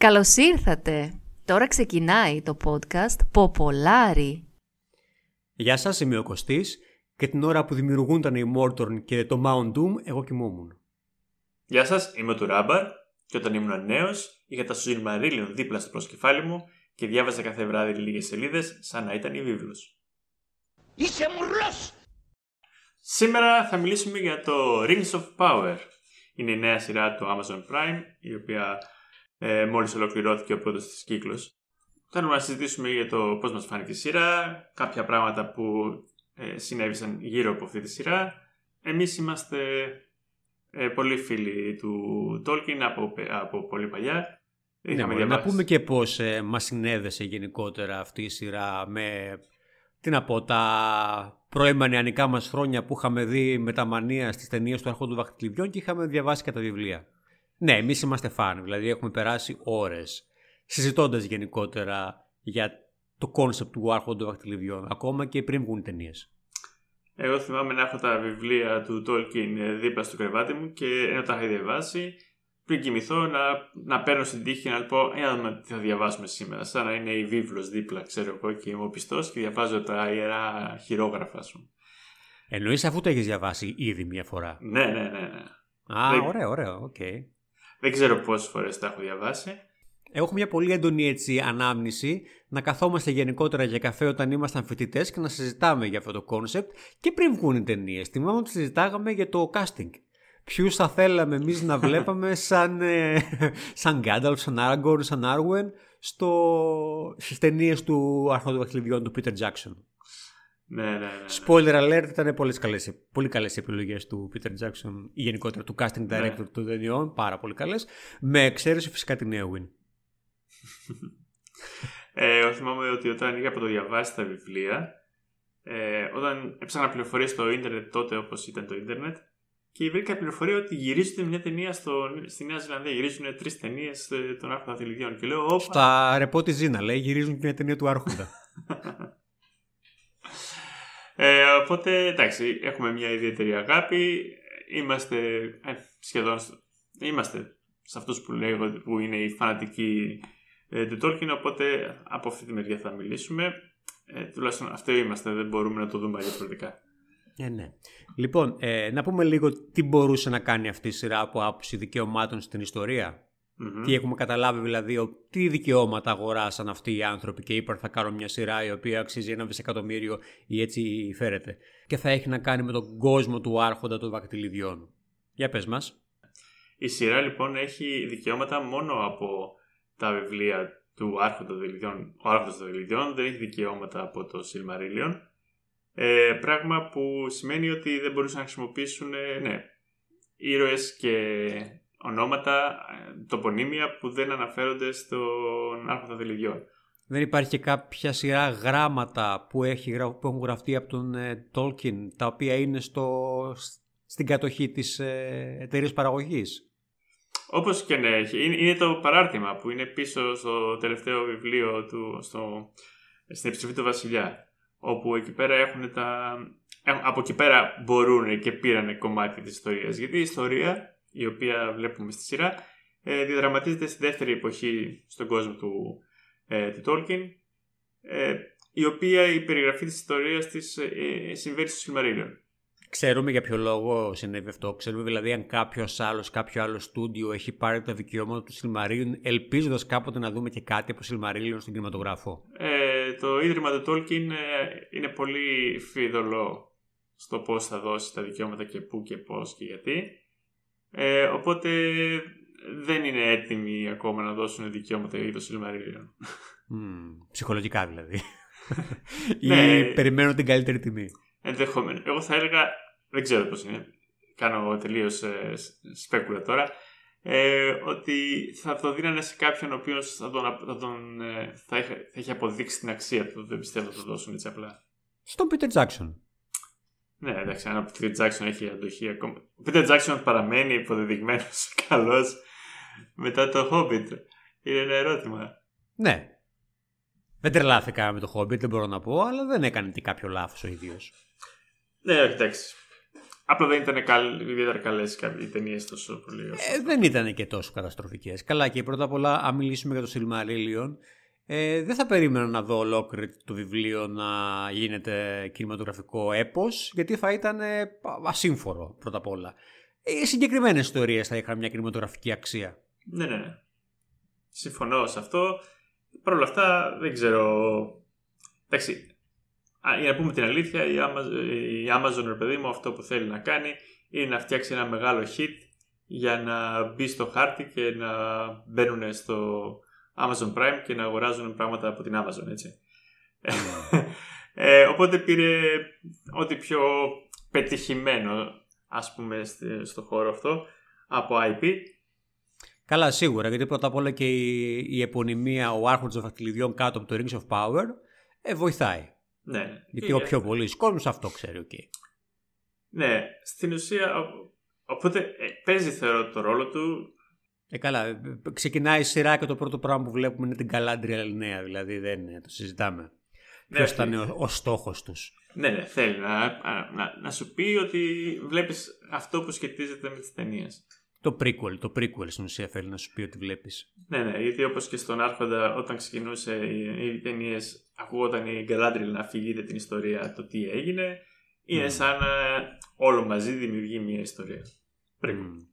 Καλώς ήρθατε! Τώρα ξεκινάει το podcast Ποπολάρι. Γεια σας, είμαι ο Κωστής και την ώρα που δημιουργούνταν οι Mordorn και το Mount Doom, εγώ κοιμόμουν. Γεια σας, είμαι ο Τουράμπαρ και όταν ήμουν νέος είχα τα Silmarillion δίπλα στο προσκεφάλι μου και διάβαζα κάθε βράδυ λίγες σελίδες σαν να ήταν η βίβλος. Είσαι μουρλός! Σήμερα θα μιλήσουμε για το Rings of Power. Είναι η νέα σειρά του Amazon Prime, η οποία ε, μόλις ολοκληρώθηκε ο πρώτος της κύκλος. Θέλουμε να συζητήσουμε για το πώς μας φάνηκε η σειρά, κάποια πράγματα που ε, συνέβησαν γύρω από αυτή τη σειρά. Εμείς είμαστε ε, πολύ φίλοι του Tolkien από, από πολύ παλιά. Ναι, να πούμε και πώς ε, μας συνέδεσε γενικότερα αυτή η σειρά με τι να πω, τα πρώιμα νεανικά μας χρόνια που είχαμε δει με τα μανία στις ταινίες του Αρχόντου Δαχτυλιδιών και είχαμε διαβάσει και τα βιβλία. Ναι, εμείς είμαστε φαν, δηλαδή έχουμε περάσει ώρες συζητώντας γενικότερα για το concept του Άρχοντα των Δαχτυλιδιών, ακόμα και πριν βγουν ταινίες. Εγώ θυμάμαι να έχω τα βιβλία του Tolkien δίπλα στο κρεβάτι μου και ενώ τα είχα διαβάσει, πριν κοιμηθώ να, να παίρνω στην τύχη να πω «Ε, δούμε τι θα διαβάσουμε σήμερα. Σαν να είναι η βίβλος δίπλα, ξέρω εγώ, και είμαι ο πιστός και διαβάζω τα ιερά χειρόγραφα σου. Εννοείς αφού το έχεις διαβάσει ήδη μία φορά; Ναι, ναι, ναι. ναι. Α, Δεν... ωραίο, ωραίο, οκ. Okay. Δεν ξέρω πόσες φορές τα έχω διαβάσει. Έχω μια πολύ έντονη έτσι ανάμνηση να καθόμαστε γενικότερα για καφέ όταν ήμασταν φοιτητές και να συζητάμε για αυτό το concept και πριν βγουν οι ταινίες. Θυμάμαι ότι συζητάγαμε για το casting. Ποιους θα θέλαμε εμείς να βλέπαμε σαν, ε, σαν Gandalf, σαν Aragorn, σαν Arwen στις ταινίες του Αρχόντου Δαχτυλιδιών του Peter Jackson. Ναι, ναι, ναι, ναι. Spoiler alert, ήταν πολύ καλές, πολύ καλές οι επιλογές του Peter Jackson ή γενικότερα του casting ναι. director των ταινιών, πάρα πολύ καλές, με εξαίρεση φυσικά την Eowyn. ε, εγώ θυμάμαι ότι όταν είχα διαβάσει τα βιβλία, ε, όταν έψανα πληροφορίε στο ίντερνετ τότε όπως ήταν το ίντερνετ και βρήκα πληροφορία ότι γυρίζουν μια ταινία στο, στη Νέα Ζηλανδία. Γυρίζουν τρεις ταινίες ε, των Άρχοντα Θηλυδιών. Και λέω, Στα ρεπό της Ζήνα λέει γυρίζουν μια ταινία του Άρχοντα. Ε, οπότε εντάξει, έχουμε μια ιδιαίτερη αγάπη. Είμαστε ε, σχεδόν είμαστε σε αυτούς που λέγω που είναι οι φανατικοί ε, του Tolkien, οπότε από αυτή τη μεριά θα μιλήσουμε. Ε, τουλάχιστον αυτό είμαστε, δεν μπορούμε να το δούμε διαφορετικά. Ε, ναι. Λοιπόν, ε, να πούμε λίγο τι μπορούσε να κάνει αυτή η σειρά από άποψη δικαιωμάτων στην ιστορία. Mm-hmm. Τι έχουμε καταλάβει δηλαδή, τι δικαιώματα αγοράσαν αυτοί οι άνθρωποι και είπαν θα κάνω μια σειρά η οποία αξίζει ένα δισεκατομμύριο ή έτσι φέρεται. Και θα έχει να κάνει με τον κόσμο του άρχοντα των δακτυλιδιών. Για πες μας. Η σειρά λοιπόν έχει δικαιώματα μόνο από τα βιβλία του άρχοντα των δακτυλιδιών. Ο άρχοντας των δακτυλιδιών δεν έχει δικαιώματα από το Silmarillion. Ε, πράγμα που σημαίνει ότι δεν μπορούσαν να χρησιμοποιήσουν ε, ναι, ήρωες και ονόματα, ε, τοπονύμια που δεν αναφέρονται στον άρχοντα Δελιδιών. Δεν υπάρχει κάποια σειρά γράμματα που, έχει, που έχουν γραφτεί από τον ε, Tolkien, τα οποία είναι στο, στην κατοχή της ε, εταιρείας παραγωγής; Όπως και ναι, είναι, είναι το παράρτημα που είναι πίσω στο τελευταίο βιβλίο του, στο, στην επιστροφή του Βασιλιά, όπου εκεί πέρα έχουν τα... Ε, από εκεί πέρα μπορούν και πήραν κομμάτι της ιστορίας, γιατί η ιστορία η οποία βλέπουμε στη σειρά, ε, διαδραματίζεται στη δεύτερη εποχή στον κόσμο του, ε, του Tolkien, ε, η οποία η περιγραφή της ιστορίας της ε, συμβαίνει στο Silmarillion. Ξέρουμε για ποιο λόγο συνέβη αυτό. Ξέρουμε δηλαδή αν κάποιος άλλος, κάποιο άλλο στούντιο έχει πάρει τα δικαιώματα του Silmarillion, ελπίζοντας κάποτε να δούμε και κάτι από Silmarillion στον κινηματογράφο. Ε, το ίδρυμα του Tolkien είναι πολύ φιδωλό στο πώς θα δώσει τα δικαιώματα και πού και πώς και γιατί. Ε, οπότε δεν είναι έτοιμοι ακόμα να δώσουν δικαιώματα για το Silmarillion. Mm, ψυχολογικά δηλαδή. ναι, Ή περιμένω την καλύτερη τιμή. Ενδεχομένως. Εγώ θα έλεγα, δεν ξέρω πώς είναι, κάνω τελείως ε, σπέκουλα τώρα, ε, ότι θα το δίνανε σε κάποιον ο οποίος θα, τον, θα, τον, ε, θα, έχει, θα έχει αποδείξει την αξία του. Δεν πιστεύω να το δώσουν έτσι απλά. Στον Peter Jackson. Ναι, εντάξει, αν ο Peter Jackson έχει αντοχή ακόμα. Ο Peter Jackson παραμένει υποδεδειγμένος καλός μετά το Hobbit. Είναι ένα ερώτημα. Ναι. Δεν τρελάθηκα με το Hobbit, δεν μπορώ να πω, αλλά δεν έκανε και κάποιο λάθος ο ίδιος. Ναι, εντάξει. Απλά δεν ήταν καλ, ιδιαίτερα καλές οι ταινίες τόσο πολύ. Ε, δεν ήταν και τόσο καταστροφικές. Καλά, και πρώτα απ' όλα, αν μιλήσουμε για το Silmarillion, ε, δεν θα περίμενα να δω ολόκληρο το βιβλίο να γίνεται κινηματογραφικό έπος, γιατί θα ήταν ε, ασύμφορο πρώτα απ' όλα. Οι συγκεκριμένες ιστορίες θα είχαν μια κινηματογραφική αξία. Ναι, ναι, ναι. Συμφωνώ σε αυτό. Παρ' όλα αυτά δεν ξέρω... Εντάξει, για να πούμε την αλήθεια, η Amazon, η Amazon, ρε παιδί μου, αυτό που θέλει να κάνει είναι να φτιάξει ένα μεγάλο hit για να μπει στο χάρτη και να μπαίνουν στο Amazon Prime και να αγοράζουν πράγματα από την Amazon, έτσι. ε, οπότε πήρε ό,τι πιο πετυχημένο, ας πούμε, στο χώρο αυτό από IP. Καλά, σίγουρα, γιατί πρώτα απ' όλα και η, η επωνυμία, ο άρχοντας των δαχτυλιδιών κάτω από το Rings of Power, ε, βοηθάει. Ναι. Γιατί ο πιο πολύ κόσμος αυτό ξέρει, οκ. Ναι, στην ουσία, οπότε ε, παίζει θεωρώ το ρόλο του ε, καλά. Ξεκινάει η σειρά και το πρώτο πράγμα που βλέπουμε είναι την Καλάντρια Ελληνέα. Δηλαδή δεν είναι, το συζητάμε. Ναι, Ποιος ήταν ο, ο στόχος τους; Ναι, ναι, θέλει να, να, να, σου πει ότι βλέπεις αυτό που σχετίζεται με τις ταινίες. Το prequel, το prequel στην ουσία θέλει να σου πει ότι βλέπεις. Ναι, ναι, γιατί όπως και στον Άρχοντα, όταν ξεκινούσε οι, οι ταινίες, ακούγονταν η Γκαλάντρια να αφηγείται την ιστορία, το τι έγινε. Είναι mm. σαν ε, όλο μαζί δημιουργεί μια ιστορία. Prequel.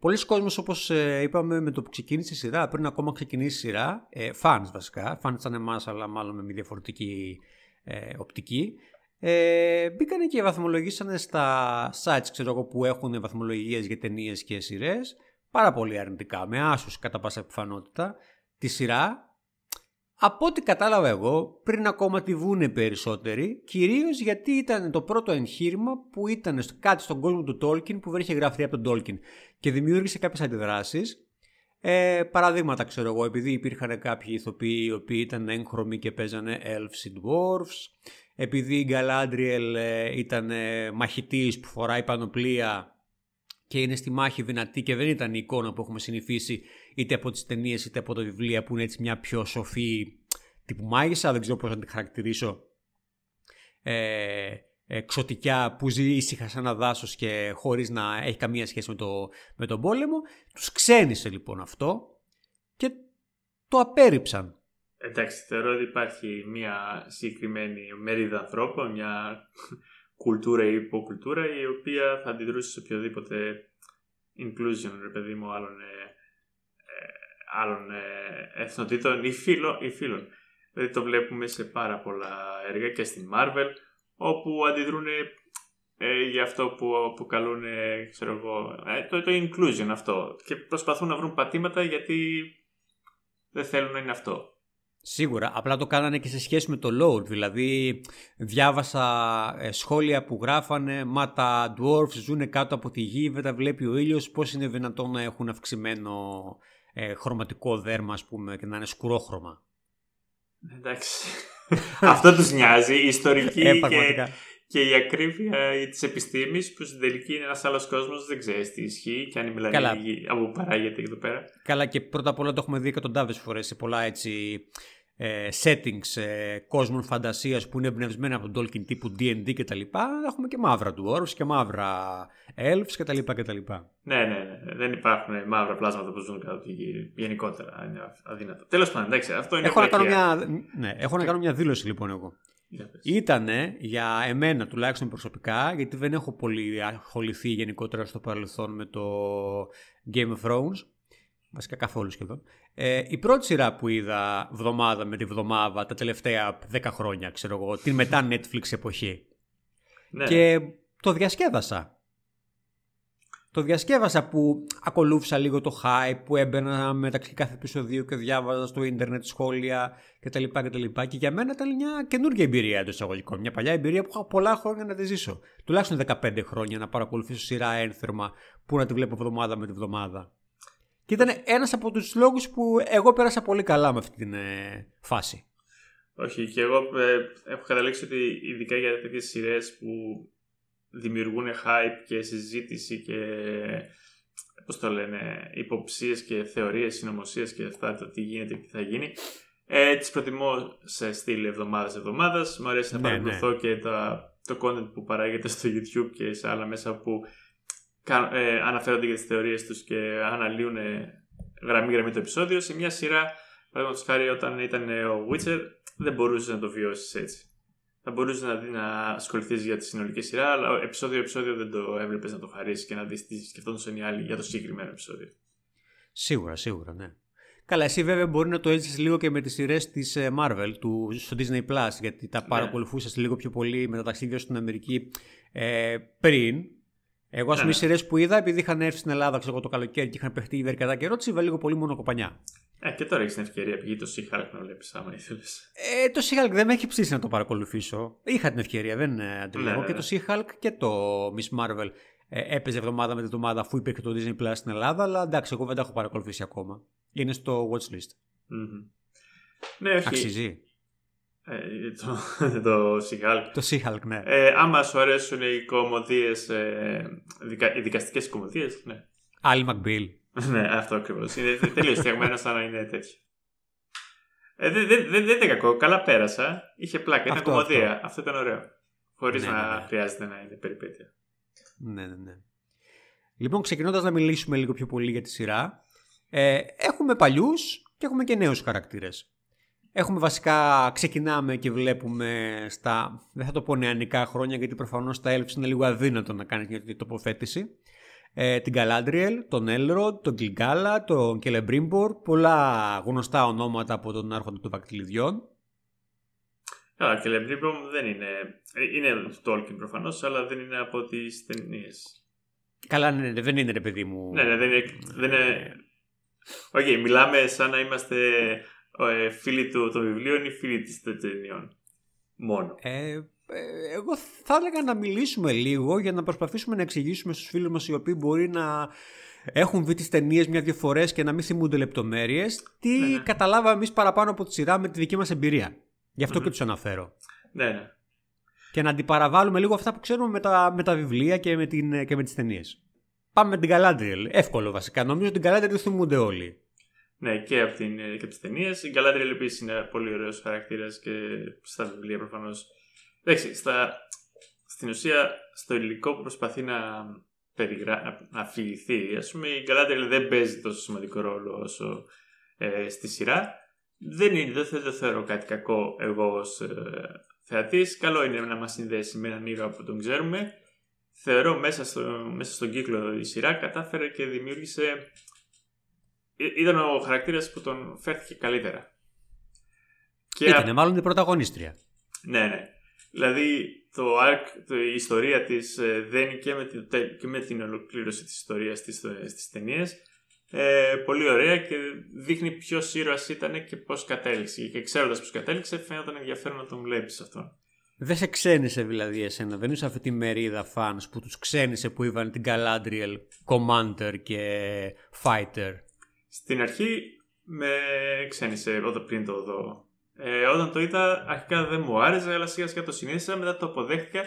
Πολλοί κόσμος όπως ε, είπαμε με το που ξεκίνησε η σειρά, πριν ακόμα ξεκινήσει η σειρά, ε, fans βασικά, fans σαν εμάς αλλά μάλλον με μια διαφορετική ε, οπτική, ε, μπήκανε και βαθμολογήσανε στα sites ξέρω εγώ, που έχουν βαθμολογίες για ταινίες και σειρές, πάρα πολύ αρνητικά, με άσους κατά πάσα επιφανότητα, τη σειρά από ό,τι κατάλαβα εγώ, πριν ακόμα τη βούνε περισσότεροι, κυρίως γιατί ήταν το πρώτο εγχείρημα που ήταν κάτι στον κόσμο του Tolkien που δεν είχε γραφτεί από τον Tolkien και δημιούργησε κάποιες αντιδράσεις. Ε, παραδείγματα ξέρω εγώ, επειδή υπήρχαν κάποιοι ηθοποιοί οι οποίοι ήταν έγχρωμοι και παίζανε elves and dwarfs, επειδή η Galadriel ε, ήταν ε, μαχητής που φοράει πανοπλία και είναι στη μάχη δυνατή και δεν ήταν η εικόνα που έχουμε συνηθίσει είτε από τις ταινίες είτε από τα βιβλία που είναι έτσι μια πιο σοφή τύπου μάγισσα, δεν ξέρω πώς να τη χαρακτηρίσω ε, εξωτικιά που ζει ήσυχα σε ένα δάσος και χωρίς να έχει καμία σχέση με, το, με τον πόλεμο. Τους ξένησε λοιπόν αυτό και το απέρριψαν. Εντάξει, θεωρώ ότι υπάρχει μια συγκεκριμένη μερίδα ανθρώπων, μια κουλτούρα ή υποκουλτούρα η οποία θα αντιδρούσε σε οποιοδήποτε inclusion, ρε παιδί μου, άλλων, ε, ε άλλων ε, εθνοτήτων ή φίλων, ή φίλων. Δηλαδή το βλέπουμε σε πάρα πολλά έργα και στην Marvel, όπου αντιδρούν ε, για αυτό που αποκαλούν, ξέρω εγώ, ε, το, το inclusion αυτό. Και προσπαθούν να βρουν πατήματα γιατί δεν θέλουν να είναι αυτό. Σίγουρα, απλά το κάνανε και σε σχέση με το load, δηλαδή διάβασα ε, σχόλια που γράφανε «Μα τα dwarfs ζουν κάτω από τη γη, δεν τα βλέπει ο ήλιος, πώς είναι δυνατόν να έχουν αυξημένο ε, χρωματικό δέρμα ας πούμε και να είναι σκουρόχρωμα». Εντάξει, αυτό τους νοιάζει, η ιστορική ε, και, και η ακρίβεια της επιστήμης που στην τελική είναι ένας άλλος κόσμος, δεν ξέρεις τι ισχύει και αν η μελανή από παράγεται εδώ πέρα. Καλά, και πρώτα απ' όλα το έχουμε δει εκατοντάδες φορές σε πολλά έτσι ε, settings ε, κόσμων φαντασίας που είναι εμπνευσμένα από τον Tolkien τύπου D&D κτλ. Έχουμε και μαύρα dwarves και μαύρα elves κτλ. κτλ. Ναι, ναι, ναι. Δεν υπάρχουν μαύρα πλάσματα που ζουν κάτω από τη γη. Γενικότερα είναι αδύνατο. Τέλος πάντων, εντάξει, αυτό είναι έχω να, κάνω μια, ναι, έχω να κάνω μια δήλωση λοιπόν εγώ. Ήτανε για εμένα τουλάχιστον προσωπικά, γιατί δεν έχω πολύ ασχοληθεί γενικότερα στο παρελθόν με το Game of Thrones, βασικά καθόλου σχεδόν, ε, η πρώτη σειρά που είδα βδομάδα με τη βδομάδα τα τελευταία 10 χρόνια, ξέρω εγώ, την μετά Netflix εποχή. Ναι. Και το διασκέδασα. Το διασκεύασα που ακολούθησα λίγο το hype που έμπαινα μεταξύ κάθε επεισοδίου και διάβαζα στο ίντερνετ σχόλια κτλ. κτλ. Και για μένα ήταν μια καινούργια εμπειρία εντός εισαγωγικών. Μια παλιά εμπειρία που είχα πολλά χρόνια να τη ζήσω. Τουλάχιστον 15 χρόνια να παρακολουθήσω σειρά ένθερμα που να τη βλέπω εβδομάδα με τη βδομάδα. Και ήταν ένας από τους λόγους που εγώ πέρασα πολύ καλά με αυτή την ε, φάση. Όχι, και εγώ ε, έχω καταλήξει ότι ειδικά για τέτοιες σειρές που δημιουργούν hype και συζήτηση και πώς το λένε, υποψίες και θεωρίες, συνωμοσίες και αυτά το τι γίνεται και τι θα γίνει. Ε, τις προτιμώ σε στήλη εβδομάδας εβδομάδας. Μου αρέσει να ναι, παρακολουθώ ναι. και τα το content που παράγεται στο YouTube και σε άλλα μέσα που κα- ε, αναφέρονται για τις θεωρίες τους και αναλύουν ε, γραμμή-γραμμή το επεισόδιο. Σε μια σειρά, παραδείγματος χάρη όταν ήταν ε, ο Witcher, δεν μπορούσες να το βιώσεις έτσι. Θα μπορούσες να, δει- να ασχοληθείς για τη συνολική σειρά, αλλά επεισόδιο-επεισόδιο δεν το έβλεπες να το χαρίσεις και να δεις τι σκεφτόντουσαν οι άλλοι για το συγκεκριμένο επεισόδιο. Σίγουρα, σίγουρα, ναι. Καλά, εσύ βέβαια μπορεί να το έζησες λίγο και με τις σειρές της Marvel του, στο Disney Plus, γιατί τα παρακολουθούσες λίγο πιο πολύ με τα ταξίδια στην Αμερική ε, πριν. Εγώ, ας πούμε, οι σειρές που είδα, επειδή είχαν έρθει στην Ελλάδα ξέρω, εγώ, το καλοκαίρι και είχαν παιχτεί για αρκετά καιρό, τις είδα λίγο πολύ μόνο κοπανιά. Ε, και τώρα έχεις την ευκαιρία πηγή το She-Hulk να βλέπεις άμα ήθελες. Ε, το She-Hulk δεν με έχει ψήσει να το παρακολουθήσω. Είχα την ευκαιρία, δεν ε, αντιλέγω. Ναι, και ναι. το She-Hulk και το Miss Marvel ε, έπαιζε εβδομάδα με την εβδομάδα αφού υπήρχε το Disney Plus στην Ελλάδα, αλλά εντάξει, εγώ δεν τα έχω παρακολουθήσει ακόμα. Είναι στο watchlist. Μμμ. Ναι, όχι. Αξίζει. Ε, το, το She-Hulk. Το She-Hulk, ναι. Ε, άμα σου αρέσουν οι κομμωδίες, ε, δικα, οι δικαστικές κομμωδίες, ναι. Άλλη McBeal. ναι, αυτό ακριβώς. Είναι τελείως φτιαγμένο σαν να είναι τέτοιο. Ε, δεν δεν- δεν- δεν ήταν κακό. Καλά πέρασα. Είχε πλάκα. Ήταν Αυτό, κομμωδία. Αυτό. αυτό. ήταν ωραίο. Χωρίς Ναι, να ναι, ναι. χρειάζεται να είναι περιπέτεια. Ναι, ναι, ναι. Λοιπόν, ξεκινώντας να μιλήσουμε λίγο πιο πολύ για τη σειρά, ε, έχουμε παλιούς και έχουμε και νέους χαρακτήρες. Έχουμε βασικά, ξεκινάμε και βλέπουμε στα, δεν θα το πω νεανικά χρόνια, γιατί προφανώς στα Elves είναι λίγο αδύνατο να κάνεις μια τέτοια τοποθέτηση. Ε, την Galadriel, τον Elrond, τον Gilgalad, τον Celebrimbor, πολλά γνωστά ονόματα από τον Άρχοντα των Δακτυλιδιών. Καλά, Celebrimbor δεν είναι. ε, Είναι του Tolkien προφανώς, αλλά δεν είναι από τις ταινίες. Καλά, ναι, ναι, δεν είναι ρε παιδί μου. Ναι, ναι, δεν είναι. Δεν είναι... Οκ, μιλάμε σαν να είμαστε ε, φίλοι του, των βιβλίων ή φίλοι της των ταινιών. Μόνο. Ε, ε, εγώ θα έλεγα να μιλήσουμε λίγο για να προσπαθήσουμε να εξηγήσουμε στους φίλους μας οι οποίοι μπορεί να έχουν δει τις ταινίες μια-δυο φορές και να μην θυμούνται λεπτομέρειες τι Ναι, ναι. καταλάβαμε εμείς παραπάνω από τη σειρά με τη δική μας εμπειρία. Γι' αυτό και τους αναφέρω. Ναι, ναι. Και να αντιπαραβάλουμε λίγο αυτά που ξέρουμε με τα, με τα βιβλία και με, την, και με τις ταινίες. Πάμε με την Galadriel. Εύκολο βασικά. Νομίζω την Galadriel τη θυμούνται όλοι. Ναι, και από, την, και από τις ταινίες. Η Galadriel επίσης είναι πολύ ωραίος χαρακτήρας και στα βιβλία προφανώς. Εντάξει, στα, στην ουσία στο υλικό που προσπαθεί να, περιγρα... να, να αφηγηθεί, ας πούμε η Galadriel δεν παίζει τόσο σημαντικό ρόλο όσο ε, στη σειρά. Δεν είναι, δεν, θε- δεν θεωρώ κάτι κακό εγώ ως ε, θεατής. Καλό είναι να μας συνδέσει με έναν ήρωα που τον ξέρουμε. Θεωρώ μέσα, στο, μέσα στον κύκλο η σειρά κατάφερε και δημιούργησε Ή- ήταν ο χαρακτήρας που τον φέρθηκε καλύτερα. Και Ήταν μάλλον η πρωταγωνίστρια. ναι, ναι. Δηλαδή το arc, το, η ιστορία της ε, δένει και με, την, τε- και με την ολοκλήρωση της ιστορίας στις, ε, στις ταινίες. Ε, πολύ ωραία και δείχνει ποιος ήρωας ήταν και πώς κατέληξε. Και ξέροντας πώς κατέληξε, φαίνονταν ενδιαφέρον να τον βλέπεις αυτόν. Δεν σε ξένησε δηλαδή εσένα, δεν είσαι αυτή τη μερίδα fans που τους ξένησε που είπαν την Galadriel Commander και Fighter. Στην αρχή με ξένησε όταν πριν το δω. Ε, όταν το είδα, αρχικά δεν μου άρεσε, αλλά σιγά σιγά το συνήθισα, μετά το αποδέχτηκα.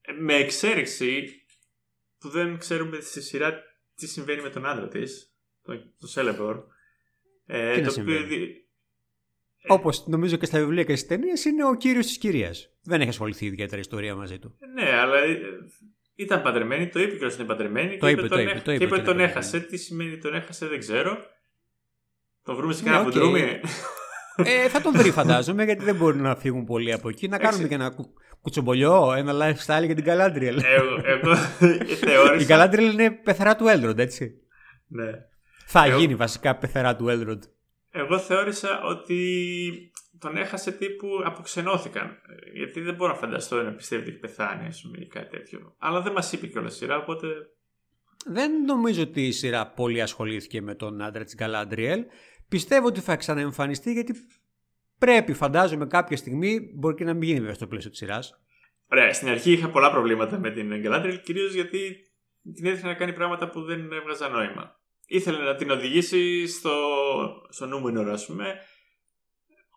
Ε, Με εξαίρεση που δεν ξέρουμε στη σειρά τι συμβαίνει με τον άντρα της, τον, τον Celeborn. Ε, Τι να το συμβαίνει; οποίο δι- Όπως νομίζω και στα βιβλία και στις ταινίες είναι ο κύριος της κυρίας. Δεν έχει ασχοληθεί ιδιαίτερα η ιστορία μαζί του. Ναι, αλλά ε, ήταν παντρεμένη, το είπε και ότι είναι παντρεμένη. Το και είπε, το τον είπε, έχ- το είπε Και είπε ότι ότι τον είναι έχασε. Τι σημαίνει τον έχασε, δεν ξέρω. Τον βρούμε σε Ναι, κανένα οκ. μπουντρούμι. ε, θα τον βρει φαντάζομαι γιατί δεν μπορεί να φύγουν πολύ από εκεί. Να κάνουμε και ένα κου- κουτσομπολιό, ένα lifestyle για την Galadriel. εγώ, εγώ η θεώρησα. Galadriel είναι πεθερά του Elrond, έτσι. ναι. Θα Εγώ- γίνει βασικά πεθερά του Elrond. Εγώ θεώρησα ότι τον έχασε τύπου αποξενώθηκαν. Ε, Γιατί δεν μπορώ να φανταστώ να πιστεύει ότι έχει πεθάνει, ας πούμε, ή κάτι τέτοιο. Αλλά δεν μας είπε κιόλας σειρά, οπότε. Δεν νομίζω ότι η σειρά πολύ ασχολήθηκε με τον άντρα της Galadriel. Πιστεύω ότι θα ξαναεμφανιστεί γιατί πρέπει, φαντάζομαι, κάποια στιγμή, μπορεί και να μην γίνει βέβαια στο πλαίσιο της σειράς. Ωραία, στην αρχή είχα πολλά προβλήματα με την Galadriel, κυρίως γιατί την έδειχνε να κάνει πράγματα που δεν έβγαζαν νόημα. Ήθελε να την οδηγήσει στο, στο νούμενο, ας πούμε.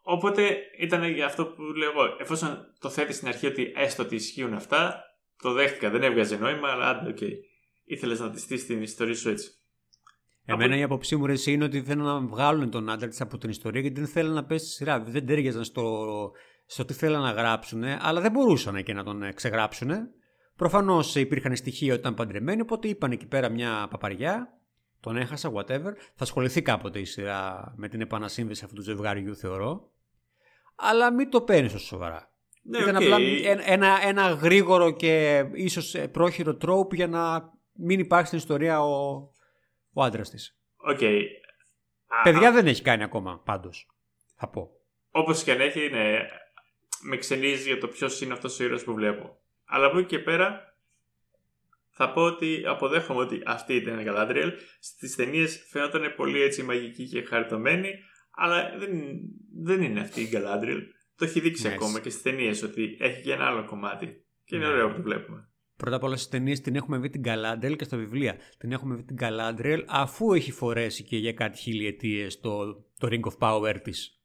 Οπότε ήταν για αυτό που λέω εγώ. Εφόσον το θέτει στην αρχή ότι έστω ότι ισχύουν αυτά, το δέχτηκα. Δεν έβγαζε νόημα, αλλά άντε, οκ. Ήθελες να τη στήσει την ιστορία σου έτσι. Εμένα Από- η άποψή μου ρε, εσύ, είναι ότι θέλουν να βγάλουν τον άντρα της από την ιστορία γιατί δεν θέλουν να παίξει στη σειρά. Δεν ταίριαζαν στο, στο τι θέλαν να γράψουν, αλλά δεν μπορούσαν και να τον ε, ξεγράψουν. Προφανώς υπήρχαν στοιχεία ότι ήταν παντρεμένοι, οπότε είπαν εκεί πέρα μια παπαριά. Τον έχασα, whatever. Θα ασχοληθεί κάποτε η σειρά με την επανασύνδεση αυτού του ζευγαριού, θεωρώ. Αλλά μην το παίρνεις τόσο σοβαρά. Ναι, Ήταν οκ. απλά ένα, ένα γρήγορο και ίσως πρόχειρο τρόπο για να μην υπάρχει στην ιστορία ο, ο άντρας της. Οκ. Α, Παιδιά α, δεν έχει κάνει ακόμα, πάντως. Θα πω. Όπως και αν έχει, ναι, με ξενίζει για το ποιος είναι αυτός ο ήρωας που βλέπω. Αλλά από εκεί και πέρα θα πω ότι αποδέχομαι ότι αυτή ήταν η Galadriel. Στις ταινίες φαίνονταν πολύ έτσι μαγική και χαριτωμένη, αλλά δεν, δεν είναι αυτή η Galadriel. Το έχει δείξει Ναι, ακόμα και στις ταινίες ότι έχει και ένα άλλο κομμάτι. Και είναι Ναι. ωραίο που το βλέπουμε. Πρώτα απ' όλα στις ταινίες την έχουμε βρει την Galadriel και στα βιβλία. Την έχουμε βρει την Galadriel αφού έχει φορέσει και για κάτι χιλιετίες το, το Ring of Power της.